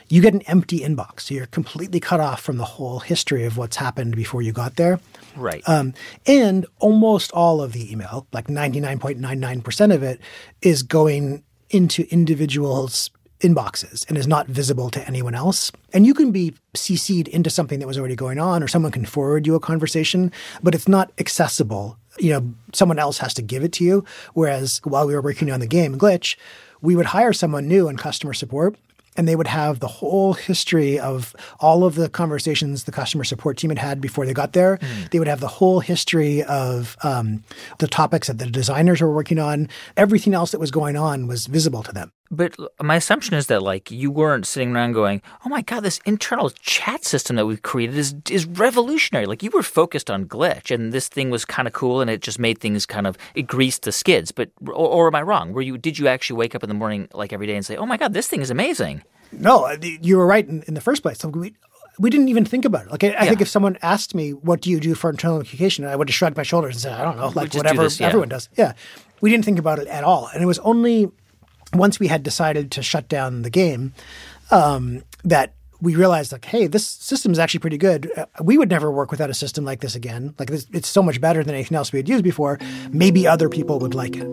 you get an empty inbox. So you're completely cut off from the whole history of what's happened before you got there. Right. Um, and almost all of the email, like 99.99% of it, is going into individuals' inboxes and is not visible to anyone else. And you can be CC'd into something that was already going on, or someone can forward you a conversation, but it's not accessible. You know, someone else has to give it to you. Whereas while we were working on the game Glitch, we would hire someone new in customer support and they would have the whole history of all of the conversations the customer support team had had before they got there. Mm. They would have the whole history of um, the topics that the designers were working on. Everything else that was going on was visible to them. But my assumption is that like you weren't sitting around going, "Oh my god, this internal chat system that we've created is is revolutionary." Like you were focused on glitch, and this thing was kind of cool, and it just made things kind of it greased the skids. But or, or am I wrong? Were you did you actually wake up in the morning like every day and say, "Oh my god, this thing is amazing"? No, you were right in, in the first place. So we we didn't even think about it. Like I, I think if someone asked me, "What do you do for internal communication?" I would have shrugged my shoulders and said, "I don't know, like whatever do this, yeah. everyone does." Yeah, we didn't think about it at all, and it was only once we had decided to shut down the game um, that we realized like hey this system is actually pretty good. Uh, we would never work without a system like this again. Like this, it's so much better than anything else we had used before. Maybe other people would like it.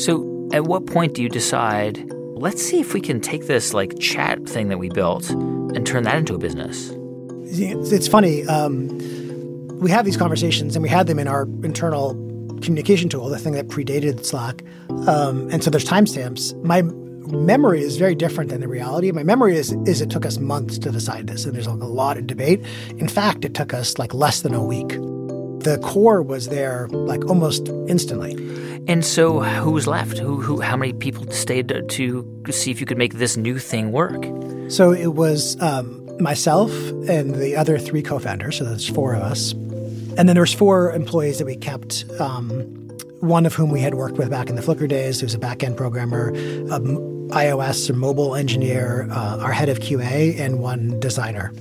So at what point do you decide let's see if we can take this like chat thing that we built and turn that into a business? It's funny um, we have these conversations and we had them in our internal communication tool, the thing that predated Slack. Um, and so there's timestamps. My memory is very different than the reality. My memory is is it took us months to decide this, and there's a lot of debate. In fact, it took us like less than a week. The core was there like almost instantly. And so, who was left? Who, who, how many people stayed to, to see if you could make this new thing work? So it was um, myself and the other three co-founders. So there's four of us. And then there was four employees that we kept. Um, one of whom we had worked with back in the Flickr days, who's a backend programmer, um, iOS or mobile engineer, uh, our head of QA, and one designer.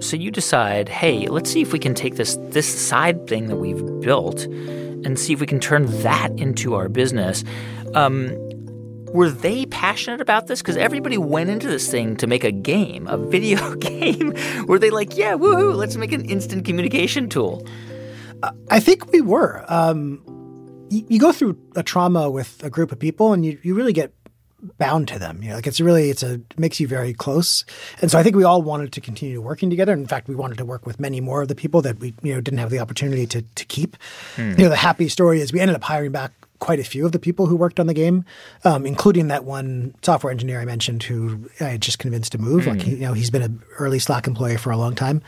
So you decide, hey, let's see if we can take this this side thing that we've built and see if we can turn that into our business. Um, were they passionate about this? Because everybody went into this thing to make a game, a video game. were they like, yeah, woohoo, let's make an instant communication tool? I think we were. Um, you, you, go through a trauma with a group of people, and you, you really get bound to them. You know, like it's really it's a it makes you very close. And so I think we all wanted to continue working together. In fact, we wanted to work with many more of the people that we you know didn't have the opportunity to to keep. Hmm. You know, the happy story is we ended up hiring back quite a few of the people who worked on the game, um, including that one software engineer I mentioned who I had just convinced to move. Mm. Like, he, you know, he's been an early Slack employee for a long time.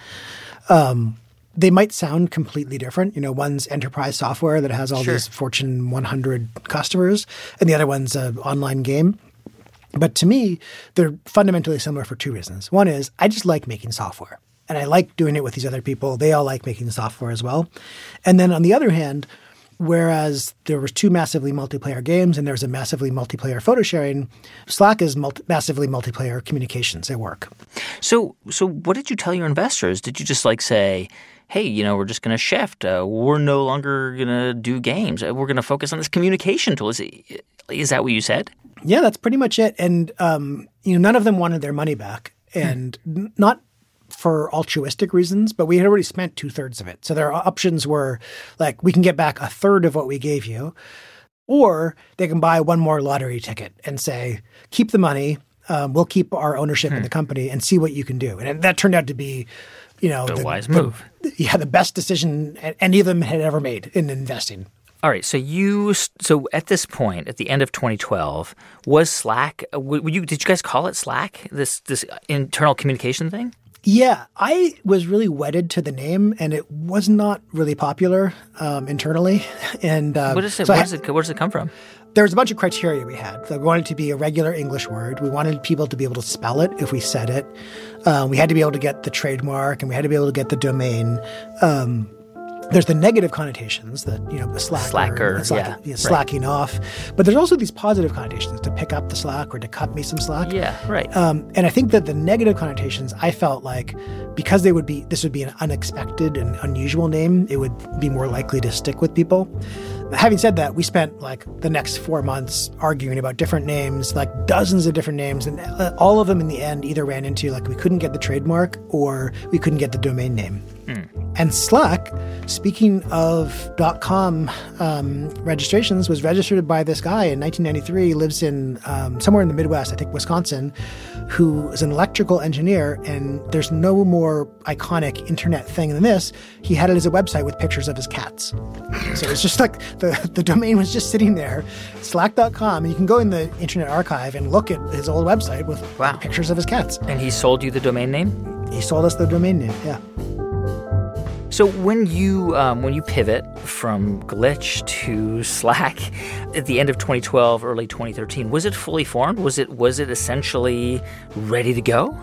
Um, they might sound completely different. You know, one's enterprise software that has all sure. these Fortune 100 customers, and the other one's an online game. But to me, they're fundamentally similar for two reasons. One is I just like making software, and I like doing it with these other people. They all like making software as well. And then on the other hand, Whereas there was two massively multiplayer games and there's a massively multiplayer photo sharing, Slack is multi- massively multiplayer communications at work. So, so what did you tell your investors? Did you just like say, "Hey, you know, we're just going to shift. Uh, we're no longer going to do games. We're going to focus on this communication tool"? Is, it, is that what you said? Yeah, that's pretty much it. And um, you know, none of them wanted their money back, hmm. and hmm. not for altruistic reasons, but we had already spent two thirds of it. So their options were like, we can get back a third of what we gave you, or they can buy one more lottery ticket and say, keep the money. Um, we'll keep our ownership hmm. in the company and see what you can do. And that turned out to be, you know, the, the wise move. The, yeah, the best decision any of them had ever made in investing. All right, so you so at this point, at the end of 2012, was Slack? Uh, were you did you guys call it Slack? This this internal communication thing? Yeah, I was really wedded to the name, and it was not really popular um, internally. And uh, what is it? So where, does it where does it come from? There was a bunch of criteria we had. we wanted it to be a regular English word. We wanted people to be able to spell it if we said it. Um, we had to be able to get the trademark, and we had to be able to get the domain. Um, there's the negative connotations that you know the slacker, slacker, slack, yeah, yeah slacking right. off, but there's also these positive connotations to pick up the slack or to cut me some slack. Yeah, right. Um, and I think that the negative connotations, I felt like because they would be this would be an unexpected and unusual name, it would be more likely to stick with people. Having said that, we spent like the next four months arguing about different names, like dozens of different names, and uh, all of them in the end either ran into like we couldn't get the trademark or we couldn't get the domain name. Mm. And Slack, speaking of dot com um, registrations, was registered by this guy in 1993. He lives in um, somewhere in the Midwest, I think Wisconsin, who is an electrical engineer. And there's no more iconic internet thing than this. He had it as a website with pictures of his cats. So it's just like the, the domain was just sitting there, slack.com. And you can go in the Internet Archive and look at his old website with wow. pictures of his cats. And he sold you the domain name? He sold us the domain name, yeah. So when you um, when you pivot from Glitch to Slack at the end of 2012, early 2013, was it fully formed? Was it was it essentially ready to go?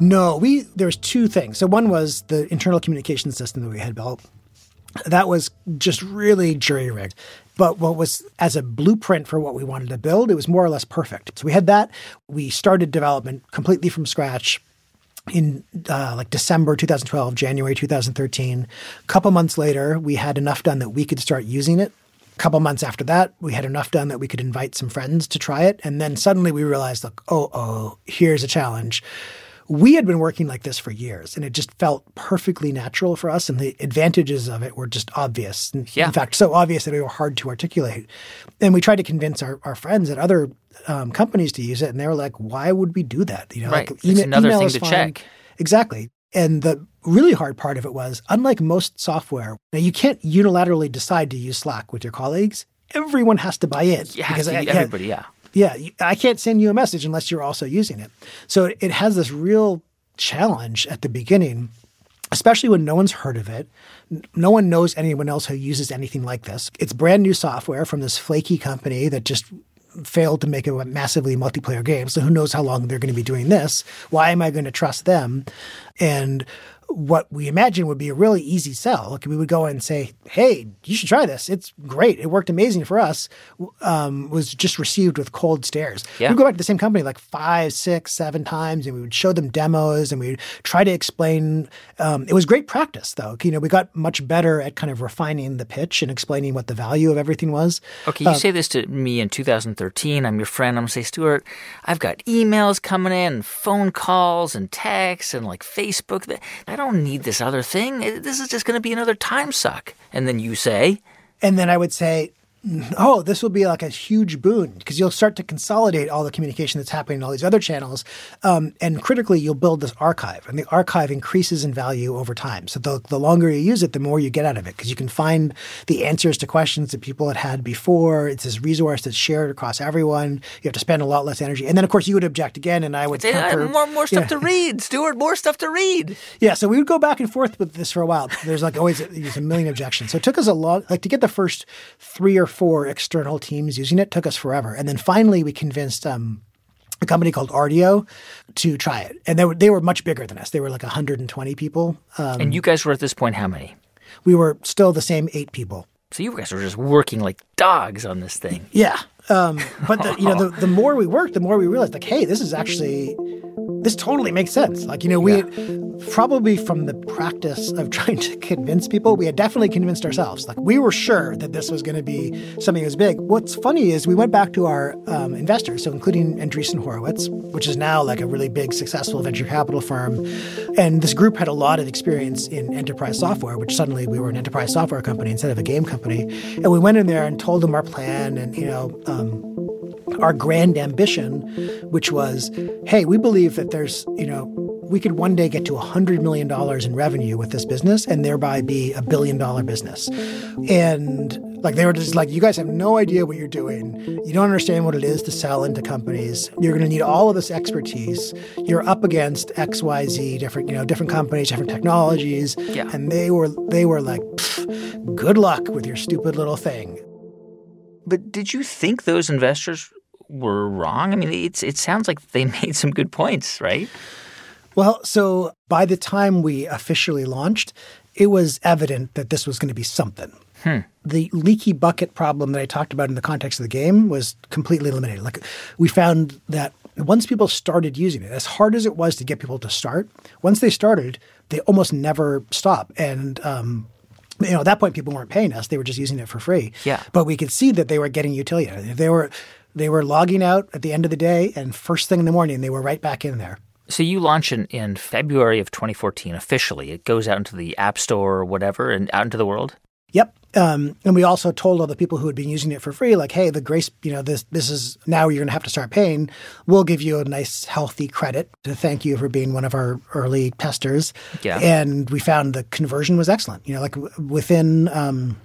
No, we there was two things. So one was the internal communication system that we had built. That was just really jury rigged. But what was as a blueprint for what we wanted to build, it was more or less perfect. So we had that. We started development completely from scratch in uh, like December 2012, January 2013. A couple months later, we had enough done that we could start using it. A couple months after that, we had enough done that we could invite some friends to try it. And then suddenly we realized, like, oh, oh, here's a challenge we had been working like this for years and it just felt perfectly natural for us and the advantages of it were just obvious. Yeah. in fact so obvious that they were hard to articulate. And we tried to convince our, our friends at other um, companies to use it and they were like why would we do that? You know right. like, email, another thing to fine. check. Exactly. And the really hard part of it was unlike most software now you can't unilaterally decide to use slack with your colleagues. Everyone has to buy in yeah, because everybody yeah yeah, I can't send you a message unless you're also using it. So it has this real challenge at the beginning, especially when no one's heard of it. No one knows anyone else who uses anything like this. It's brand new software from this flaky company that just failed to make a massively multiplayer game. So who knows how long they're going to be doing this? Why am I going to trust them? And what we imagine would be a really easy sell. Like we would go and say, "Hey, you should try this. It's great. It worked amazing for us." Um, was just received with cold stares. Yeah. We'd go back to the same company like five, six, seven times, and we would show them demos, and we would try to explain. Um, it was great practice, though. You know, we got much better at kind of refining the pitch and explaining what the value of everything was. Okay, you uh, say this to me in 2013. I'm your friend. I'm gonna say, Stewart, I've got emails coming in, phone calls, and texts, and like Facebook. I don't need this other thing. This is just going to be another time suck. And then you say, and then I would say, oh, this will be like a huge boon because you'll start to consolidate all the communication that's happening in all these other channels. Um, and critically, you'll build this archive, and the archive increases in value over time. So the, the longer you use it, the more you get out of it because you can find the answers to questions that people had had before. It's this resource that's shared across everyone. You have to spend a lot less energy. And then, of course, you would object again, and I would say, more, more stuff to read, Stewart, more stuff to read. Yeah, so we would go back and forth with this for a while. There's like always there's a million objections. So it took us a long, like to get the first three or four external teams using it took us forever. And then finally, we convinced um, a company called Rdio to try it. And they were, they were much bigger than us. They were like 120 people. Um, and you guys were at this point how many? We were still the same eight people. So you guys were just working like dogs on this thing. Yeah. Um, but the, you know, the, the more we worked, the more we realized, like, hey, this is actually this totally makes sense. Like, you know, we yeah. probably from the practice of trying to convince people, we had definitely convinced ourselves. Like, we were sure that this was going to be something that was big. What's funny is we went back to our um, investors, so including Andreessen Horowitz, which is now like a really big, successful venture capital firm. And this group had a lot of experience in enterprise software, which suddenly we were an enterprise software company instead of a game company. And we went in there and told them our plan and, you know, um, our grand ambition, which was, hey, we believe that there's, you know, we could one day get to $100 million in revenue with this business and thereby be a billion dollar business. And Like they were just like, you guys have no idea what you're doing. You don't understand what it is to sell into companies. You're going to need all of this expertise. You're up against X, Y, Z, different you know different companies, different technologies, Yeah. and they were they were like, good luck with your stupid little thing. But did you think those investors were wrong? I mean, it's it sounds like they made some good points, right? Well, so by the time we officially launched, it was evident that this was going to be something. The leaky bucket problem that I talked about in the context of the game was completely eliminated. Like we found that once people started using it, as hard as it was to get people to start, once they started, they almost never stop. And um, you know, at that point, people weren't paying us; they were just using it for free. Yeah. But we could see that they were getting utility. They were they were logging out at the end of the day, and first thing in the morning, they were right back in there. So you launch in, in February of 2014 officially. It goes out into the App Store or whatever and out into the world. Yep. Um, and we also told all the people who had been using it for free, like, hey, the grace, you know, this this is now you're going to have to start paying. We'll give you a nice, healthy credit to thank you for being one of our early testers. Yeah. And we found the conversion was excellent. You know, like w- within um,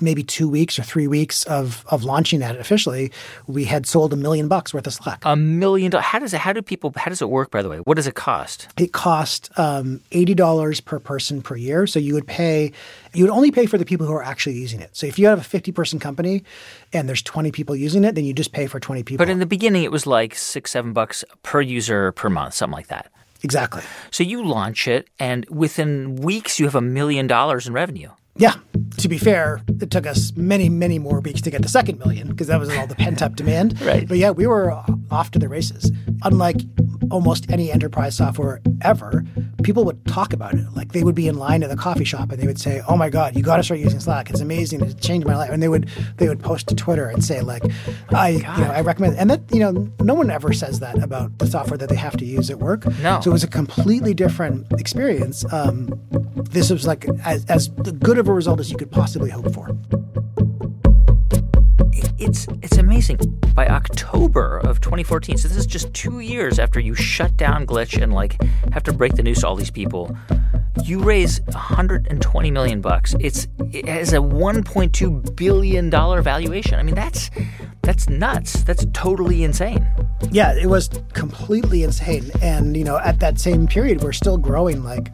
maybe two weeks or three weeks of of launching that officially, we had sold a million bucks worth of Slack. A million dollars. How does it? How do people? How does it work? By the way, what does it cost? it cost um, eighty dollars per person per year. So you would pay, you would only pay for the people who are actually using it. So if you have a fifty-person company and there's twenty people using it, then you just pay for twenty people. But in the beginning, it was like six, seven bucks per user per month, something like that. exactly. So you launch it, and within weeks, you have a million dollars in revenue. Yeah. To be fair, it took us many, many more weeks to get the second million because that was all the pent up demand. Right. But yeah, we were off to the races. Unlike almost any enterprise software ever, people would talk about it. Like they would be in line at the coffee shop and they would say, "Oh my God, you got to start using Slack. It's amazing. It changed my life." And they would they would post to Twitter and say like, "I you know I recommend." And that you know no one ever says that about the software that they have to use at work. No. So it was a completely different experience. Um, this was like as, as good of a result as you could possibly hope for. It's it's amazing. By October of 2014, so this is just two years after you shut down Glitch and like have to break the news to all these people. You raise 120 million bucks. It's it has a 1.2 billion dollar valuation. I mean, that's that's nuts. That's totally insane. Yeah, it was completely insane. And, you know, at that same period, we're still growing like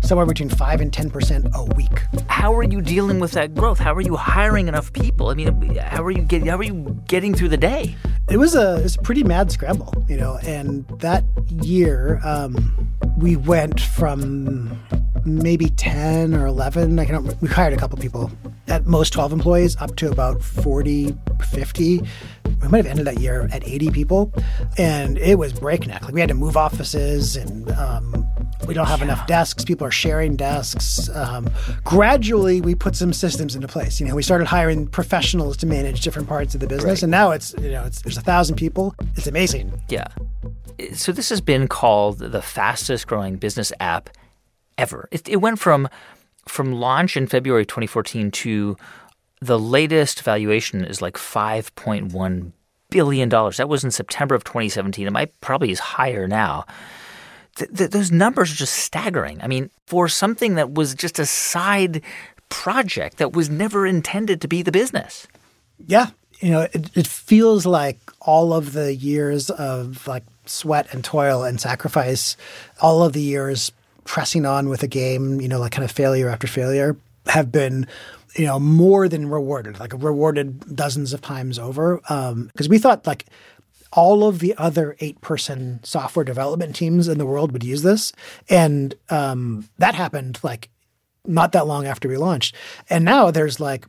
somewhere between 5 and 10% a week. How are you dealing with that growth? How are you hiring enough people? I mean, how are you getting how are you getting through the day? It was a, it was a pretty mad scramble, you know, and that year um, we went from maybe 10 or 11, I can't, we hired a couple people, at most 12 employees, up to about 40, 50. We might have ended that year at 80 people, and it was breakneck. Like we had to move offices and um, we don't have enough desks. People are sharing desks. Um, gradually, we put some systems into place. You know, we started hiring professionals to manage different parts of the business, and now it's you know it's, there's a thousand people. It's amazing. Yeah. So this has been called the fastest growing business app ever. It, it went from from launch in February 2014 to the latest valuation is like 5.1 billion dollars. That was in September of 2017. It might probably is higher now. Th- th- those numbers are just staggering. I mean, for something that was just a side project that was never intended to be the business. Yeah, you know, it, it feels like all of the years of like sweat and toil and sacrifice, all of the years pressing on with a game, you know, like kind of failure after failure, have been, you know, more than rewarded, like rewarded dozens of times over. Because we thought like all of the other eight person software development teams in the world would use this. And um, that happened like not that long after we launched. And now there's like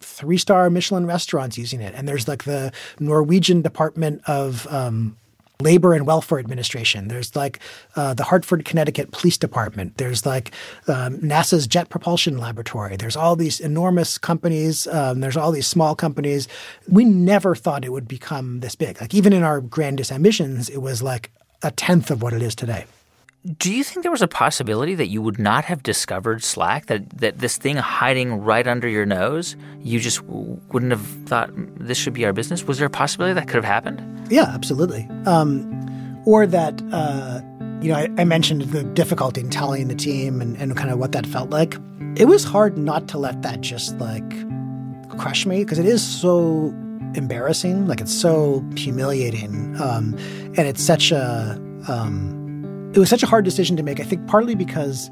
three star Michelin restaurants using it. And there's like the Norwegian Department of um, Labor and Welfare Administration. There's like uh, the Hartford, Connecticut Police Department. There's like um, NASA's Jet Propulsion Laboratory. There's all these enormous companies. Um, there's all these small companies. We never thought it would become this big. Like even in our grandest ambitions, it was like a tenth of what it is today. Do you think there was a possibility that you would not have discovered Slack? That that this thing hiding right under your nose, you just wouldn't have thought this should be our business? Was there a possibility that could have happened? Yeah, absolutely. Um, or that, uh, you know, I, I mentioned the difficulty in telling the team and, and kind of what that felt like. It was hard not to let that just like crush me because it is so embarrassing. Like it's so humiliating, um, and it's such a um, it was such a hard decision to make. I think partly because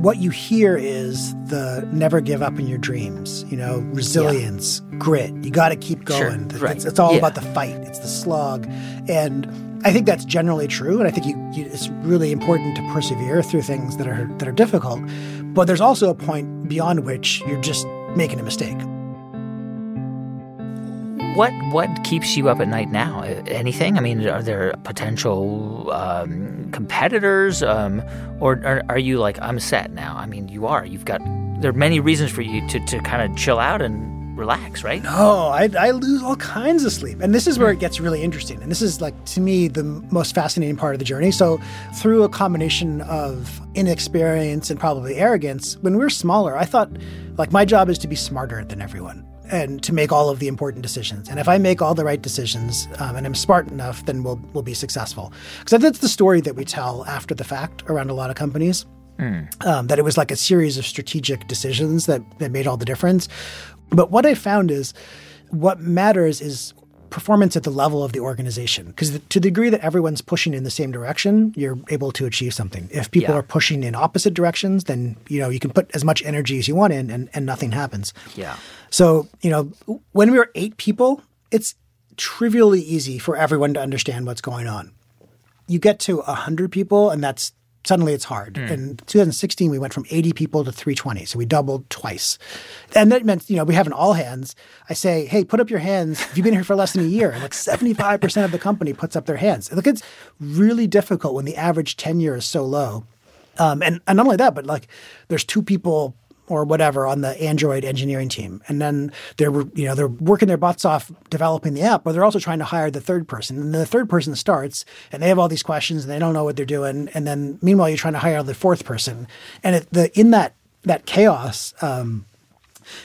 what you hear is the never give up in your dreams. You know, resilience, yeah. grit. You got to keep going. Sure, right. it's, it's, all yeah. about the fight. It's the slog, and I think that's generally true. And I think you, you, it's really important to persevere through things that are that are difficult. But there's also a point beyond which you're just making a mistake. What what keeps you up at night now? Anything? I mean, are there potential um, competitors, um, or, or are you like I'm set now? I mean, you are. You've got there are many reasons for you to to kind of chill out and relax, right? No, I, I lose all kinds of sleep. And this is where it gets really interesting. And this is like, to me, the most fascinating part of the journey. So, through a combination of inexperience and probably arrogance, when we were smaller, I thought, like, my job is to be smarter than everyone and to make all of the important decisions. And if I make all the right decisions um, and I'm smart enough, then we'll we'll be successful. Because that's the story that we tell after the fact around a lot of companies. Mm. Um, that it was like a series of strategic decisions that, that made all the difference. But what I found is what matters is performance at the level of the organization. Because to the degree that everyone's pushing in the same direction, you're able to achieve something. If people yeah. are pushing in opposite directions, then you know you can put as much energy as you want in, and, and nothing happens. Yeah. So you know when we were eight people, it's trivially easy for everyone to understand what's going on. You get to a hundred people, and that's suddenly it's hard. Mm. In 2016, we went from 80 people to 320, so we doubled twice. And that meant, you know, we have an all hands. I say, hey, put up your hands if you've been here for less than a year. And like 75% of the company puts up their hands. Look, it's really difficult when the average tenure is so low. Um, and, and not only that, but like there's two people or whatever on the Android engineering team. And then they're you know they're working their butts off developing the app, but they're also trying to hire the third person. And the third person starts and they have all these questions and they don't know what they're doing. And then meanwhile you're trying to hire the fourth person. And it, the in that that chaos, um,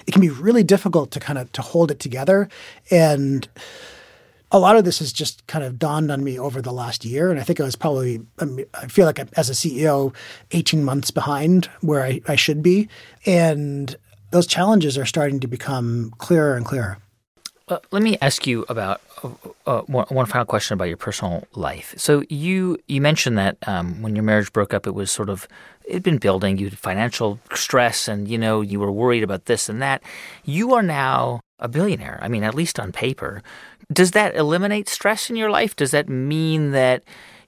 it can be really difficult to kind of to hold it together and a lot of this has just kind of dawned on me over the last year. And I think I was probably, I feel like as a CEO, 18 months behind where I, I should be. And those challenges are starting to become clearer and clearer. Uh, let me ask you about uh, uh, one, one, final question about your personal life. So you you mentioned that um, when your marriage broke up, it was sort of it had been building. You had financial stress, and you know you were worried about this and that. You are now a billionaire. I mean, at least on paper. Does that eliminate stress in your life? Does that mean that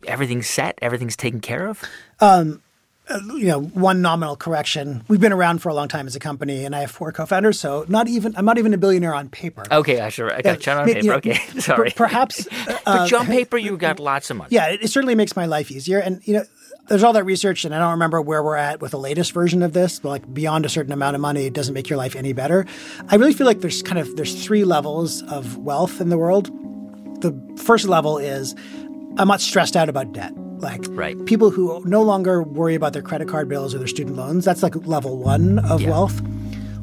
everything's set, everything's taken care of? Um, uh, you know, one nominal correction. We've been around for a long time as a company, and I have four co-founders. So not even I'm not even a billionaire on paper. Okay, I sure I got you on paper. You know, okay, sorry. perhaps, uh, but on paper, you got lots of money. Yeah, it, it certainly makes my life easier. And you know, there's all that research, and I don't remember where we're at with the latest version of this. But like beyond a certain amount of money, it doesn't make your life any better. I really feel like there's kind of there's three levels of wealth in the world. The first level is I'm not stressed out about debt. Like right. people who no longer worry about their credit card bills or their student loans. That's like level one of yeah. wealth.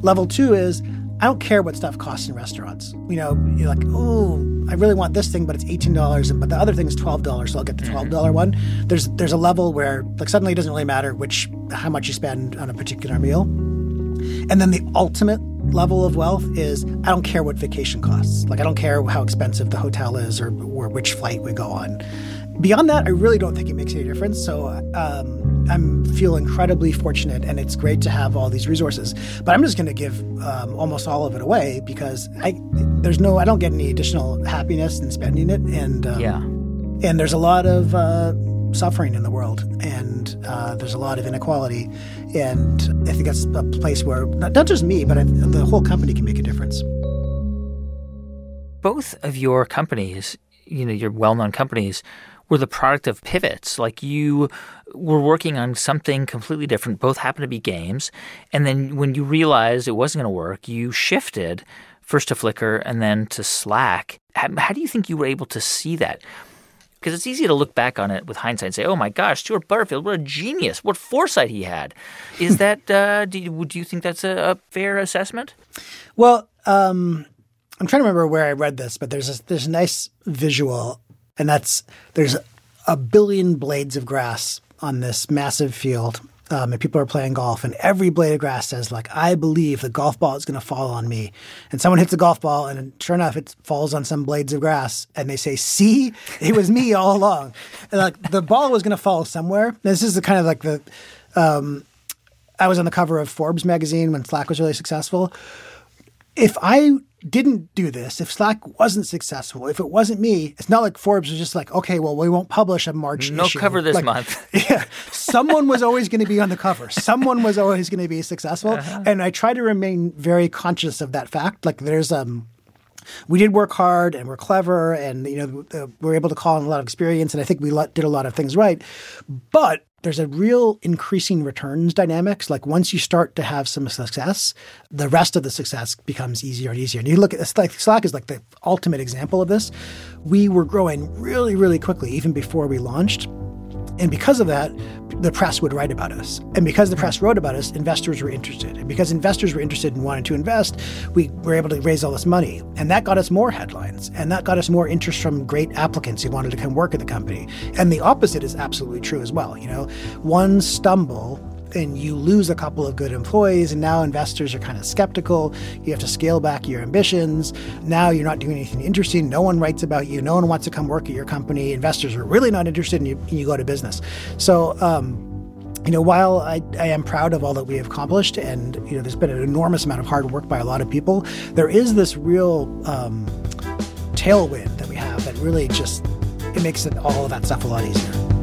Level two is I don't care what stuff costs in restaurants. You know, you're like, oh, I really want this thing, but it's eighteen dollars, but the other thing is twelve dollars, so I'll get the twelve dollar one. There's there's a level where like suddenly it doesn't really matter which how much you spend on a particular meal. And then the ultimate level of wealth is I don't care what vacation costs. Like I don't care how expensive the hotel is or, or which flight we go on. Beyond that, I really don't think it makes any difference. So um, I'm feel incredibly fortunate, and it's great to have all these resources. But I'm just going to give um, almost all of it away because I there's no I don't get any additional happiness in spending it, and um, yeah, and there's a lot of uh, suffering in the world, and uh, there's a lot of inequality, and I think that's a place where not, not just me, but I, the whole company can make a difference. Both of your companies, you know, your well-known companies were the product of pivots. Like you were working on something completely different. Both happened to be games. And then when you realized it wasn't going to work, you shifted first to Flickr and then to Slack. How, how do you think you were able to see that? Because it's easy to look back on it with hindsight and say, "Oh my gosh, Stewart Butterfield, what a genius! What foresight he had." Is that uh, do you, do you think that's a, a fair assessment? Well, um, I'm trying to remember where I read this, but there's a, there's a nice visual and that's there's a billion blades of grass on this massive field, um, and people are playing golf, and every blade of grass says like, "I believe the golf ball is going to fall on me," and someone hits a golf ball, and sure enough, it falls on some blades of grass, and they say, "See, it was me all along." And, like the ball was going to fall somewhere. This is the kind of like the. Um, I was on the cover of Forbes magazine when Slack was really successful. If I didn't do this, if Slack wasn't successful, if it wasn't me, it's not like Forbes was just like, okay, well, we won't publish a March no issue. cover this Like, month. yeah, someone was always going to be on the cover. Someone was always going to be successful, Uh-huh. and I try to remain very conscious of that fact. Like, there's um, we did work hard and we're clever, and you know, uh, we're able to call on a lot of experience, and I think we did a lot of things right, but. There's a real increasing returns dynamics. Like once you start to have some success, the rest of the success becomes easier and easier. And you look at like Slack is like the ultimate example of this. We were growing really, really quickly even before we launched. And because of that, the press would write about us. And because the press wrote about us, investors were interested. And because investors were interested in wanting to invest, we were able to raise all this money. And that got us more headlines. And that got us more interest from great applicants who wanted to come work at the company. And the opposite is absolutely true as well. You know, one stumble and you lose a couple of good employees and now investors are kind of skeptical. You have to scale back your ambitions. Now you're not doing anything interesting. No one writes about you. No one wants to come work at your company. Investors are really not interested in you and you go to business. So um, you know, while I, I am proud of all that we have accomplished, and you know, there's been an enormous amount of hard work by a lot of people, there is this real um, tailwind that we have that really just it makes it all of that stuff a lot easier.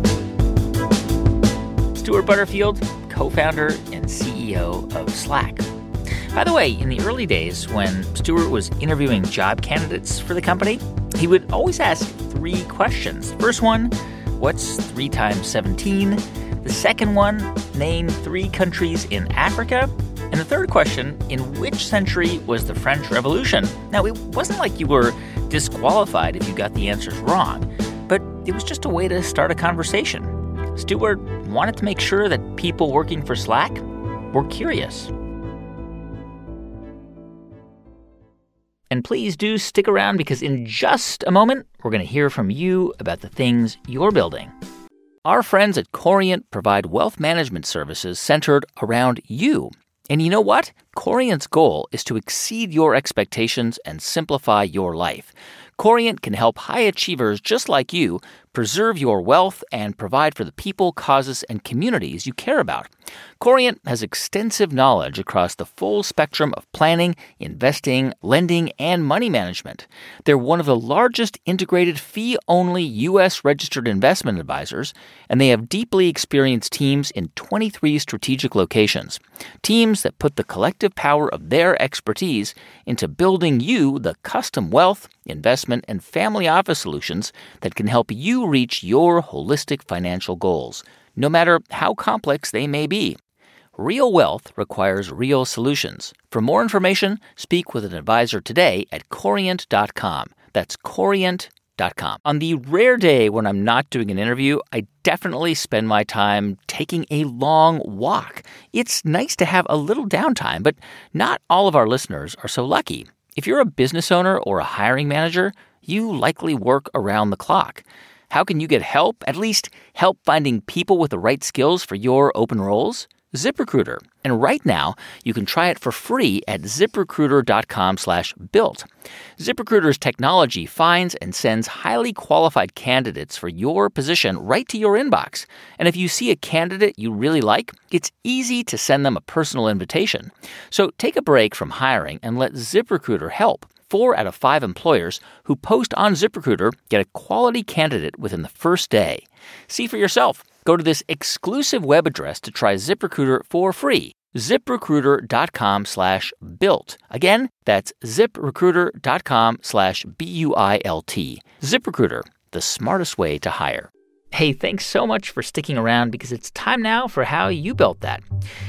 Stewart Butterfield, co founder and CEO of Slack. By the way, in the early days when Stewart was interviewing job candidates for the company, he would always ask three questions. First one, what's 3 times 17? The second one, name three countries in Africa. And the third question, in which century was the French Revolution? Now, it wasn't like you were disqualified if you got the answers wrong, but it was just a way to start a conversation. Stewart wanted to make sure that people working for Slack were curious. And please do stick around because in just a moment, we're going to hear from you about the things you're building. Our friends at Corient provide wealth management services centered around you. And you know what? Corient's goal is to exceed your expectations and simplify your life. Corient can help high achievers just like you preserve your wealth and provide for the people, causes, and communities you care about. Corient has extensive knowledge across the full spectrum of planning, investing, lending, and money management. They're one of the largest integrated fee only U.S. registered investment advisors, and they have deeply experienced teams in 23 strategic locations. Teams that put the collective power of their expertise into building you the custom wealth, investment, and family office solutions that can help you reach your holistic financial goals, no matter how complex they may be. Real wealth requires real solutions. For more information, speak with an advisor today at corient.com. That's corient.com. On the rare day when I'm not doing an interview, I definitely spend my time taking a long walk. It's nice to have a little downtime, but not all of our listeners are so lucky. If you're a business owner or a hiring manager, you likely work around the clock. How can you get help? At least help finding people with the right skills for your open roles? ZipRecruiter. And right now, you can try it for free at ziprecruiter.com slash built. ZipRecruiter's technology finds and sends highly qualified candidates for your position right to your inbox. And if you see a candidate you really like, it's easy to send them a personal invitation. So take a break from hiring and let ZipRecruiter help. Four out of five employers who post on ZipRecruiter get a quality candidate within the first day. See for yourself. Go to this exclusive web address to try ZipRecruiter for free. ZipRecruiter.com slash built. Again, that's ZipRecruiter.com slash B U I L T. ZipRecruiter, the smartest way to hire. Hey, thanks so much for sticking around because it's time now for how you built that.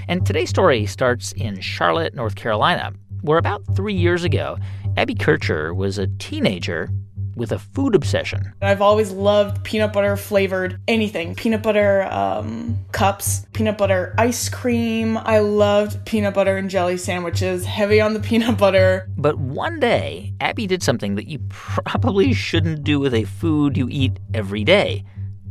And today's story starts in Charlotte, North Carolina, where about three years ago, Abby Kircher was a teenager with a food obsession. I've always loved peanut butter flavored anything. Peanut butter um, cups, peanut butter ice cream. I loved peanut butter and jelly sandwiches, heavy on the peanut butter. But one day, Abby did something that you probably shouldn't do with a food you eat every day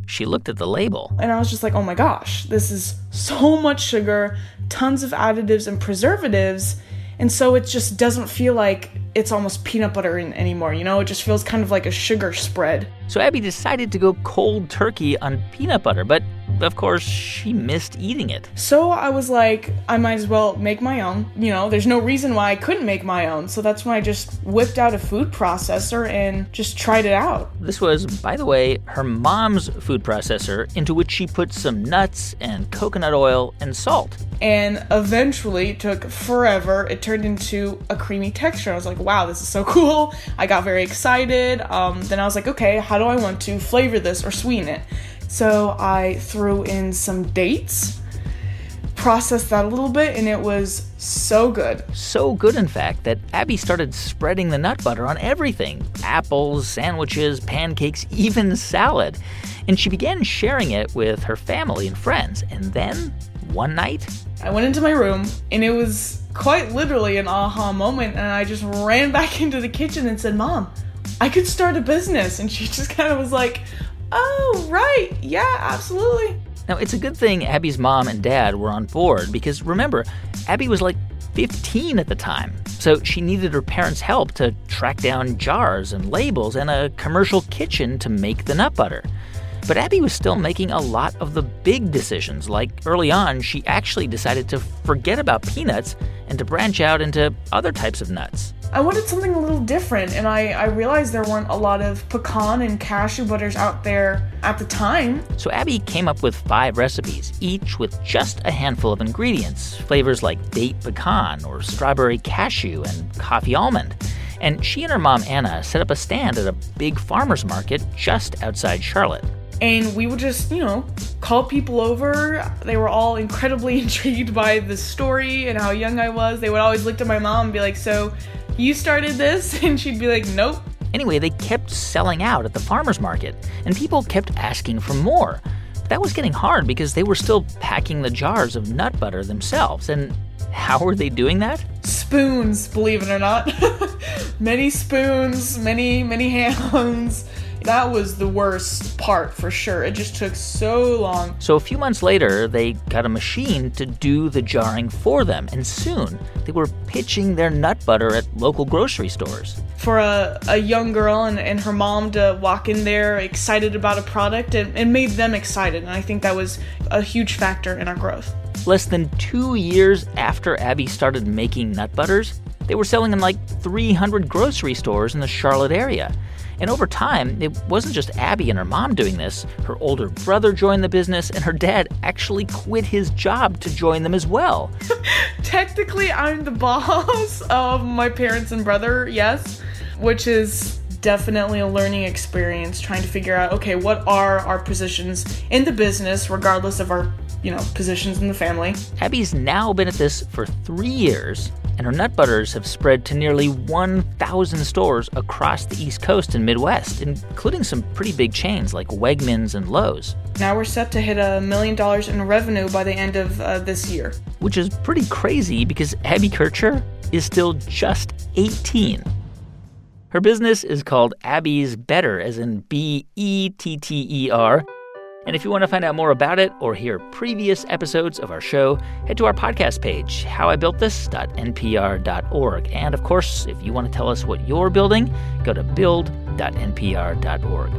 She looked at the label. And I was just like, oh my gosh, this is so much sugar, tons of additives and preservatives. And so it just doesn't feel like it's almost peanut butter anymore, you know? It just feels kind of like a sugar spread. So Abby decided to go cold turkey on peanut butter, but of course, she missed eating it. So I was like, I might as well make my own. You know, there's no reason why I couldn't make my own. So that's when I just whipped out a food processor and just tried it out. This was, by the way, her mom's food processor into which she put some nuts and coconut oil and salt. And eventually, it took forever. It turned into a creamy texture. I was like, wow, this is so cool. I got very excited. Um, then I was like, okay, how do I want to flavor this or sweeten it? So I threw in some dates, processed that a little bit, and it was so good. So good, in fact, that Abby started spreading the nut butter on everything apples, sandwiches, pancakes, even salad. And she began sharing it with her family and friends. And then, one night, I went into my room, and it was quite literally an aha moment. And I just ran back into the kitchen and said, Mom, I could start a business. And she just kind of was like, Oh, right. Yeah, absolutely. Now, it's a good thing Abby's mom and dad were on board because remember, Abby was like 15 at the time. So she needed her parents' help to track down jars and labels and a commercial kitchen to make the nut butter. But Abby was still making a lot of the big decisions. Like early on, she actually decided to forget about peanuts and to branch out into other types of nuts. I wanted something a little different, and I, I realized there weren't a lot of pecan and cashew butters out there at the time. So Abby came up with five recipes, each with just a handful of ingredients, flavors like date pecan or strawberry cashew and coffee almond. And she and her mom, Anna, set up a stand at a big farmer's market just outside Charlotte and we would just, you know, call people over. They were all incredibly intrigued by the story and how young I was. They would always look at my mom and be like, So, you started this? And she'd be like, Nope. Anyway, they kept selling out at the farmer's market, and people kept asking for more. But that was getting hard because they were still packing the jars of nut butter themselves. And how were they doing that? Spoons, believe it or not. many spoons, many, many hands that was the worst part for sure. It just took so long. So a few months later, they got a machine to do the jarring for them, and soon they were pitching their nut butter at local grocery stores. For a, a young girl and, and her mom to walk in there excited about a product, it, it made them excited, and I think that was a huge factor in our growth. Less than two years after Abby started making nut butters, they were selling in like 300 grocery stores in the Charlotte area. And over time, it wasn't just Abby and her mom doing this. Her older brother joined the business, and her dad actually quit his job to join them as well. Technically, I'm the boss of my parents and brother, yes, which is definitely a learning experience trying to figure out okay, what are our positions in the business, regardless of our you know, positions in the family. Abby's now been at this for three years, and her nut butters have spread to nearly 1,000 stores across the East Coast and Midwest, including some pretty big chains like Wegmans and Lowe's. Now we're set to hit a million dollars in revenue by the end of uh, this year. Which is pretty crazy because Abby Kircher is still just 18. Her business is called Abby's Better, as in B E T T E R and if you want to find out more about it or hear previous episodes of our show, head to our podcast page, howibuiltthis.npr.org. And of course, if you want to tell us what you're building, go to build.npr.org.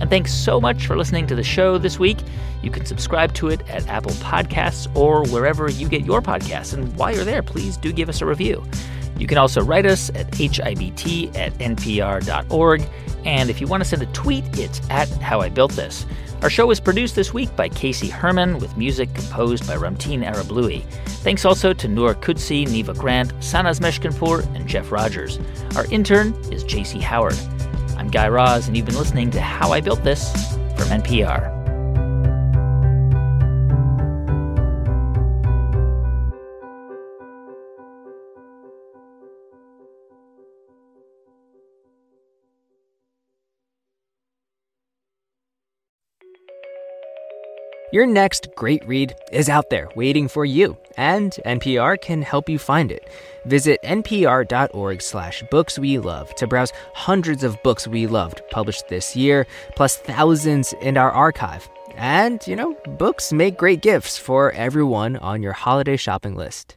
And thanks so much for listening to the show this week. You can subscribe to it at Apple Podcasts or wherever you get your podcasts. And while you're there, please do give us a review. You can also write us at hibt at npr.org. And if you want to send a tweet, it's at How I Built This. Our show was produced this week by Casey Herman with music composed by Ramtin Arablouei. Thanks also to Noor Kudsi, Neva Grant, Sanaz Meshkinpour, and Jeff Rogers. Our intern is JC Howard. I'm Guy Raz, and you've been listening to How I Built This from NPR. Your next great read is out there waiting for you, and NPR can help you find it. Visit npr.org slash books we love to browse hundreds of books we loved published this year, plus thousands in our archive. And, you know, books make great gifts for everyone on your holiday shopping list.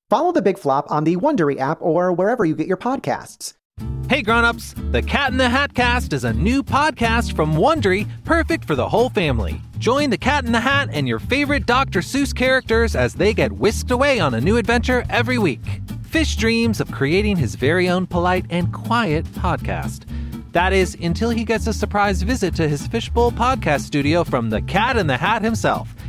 Follow the Big Flop on the Wondery app or wherever you get your podcasts. Hey grown-ups, The Cat in the Hat Cast is a new podcast from Wondery, perfect for the whole family. Join the Cat in the Hat and your favorite Dr. Seuss characters as they get whisked away on a new adventure every week. Fish dreams of creating his very own polite and quiet podcast. That is, until he gets a surprise visit to his Fishbowl podcast studio from the Cat in the Hat himself,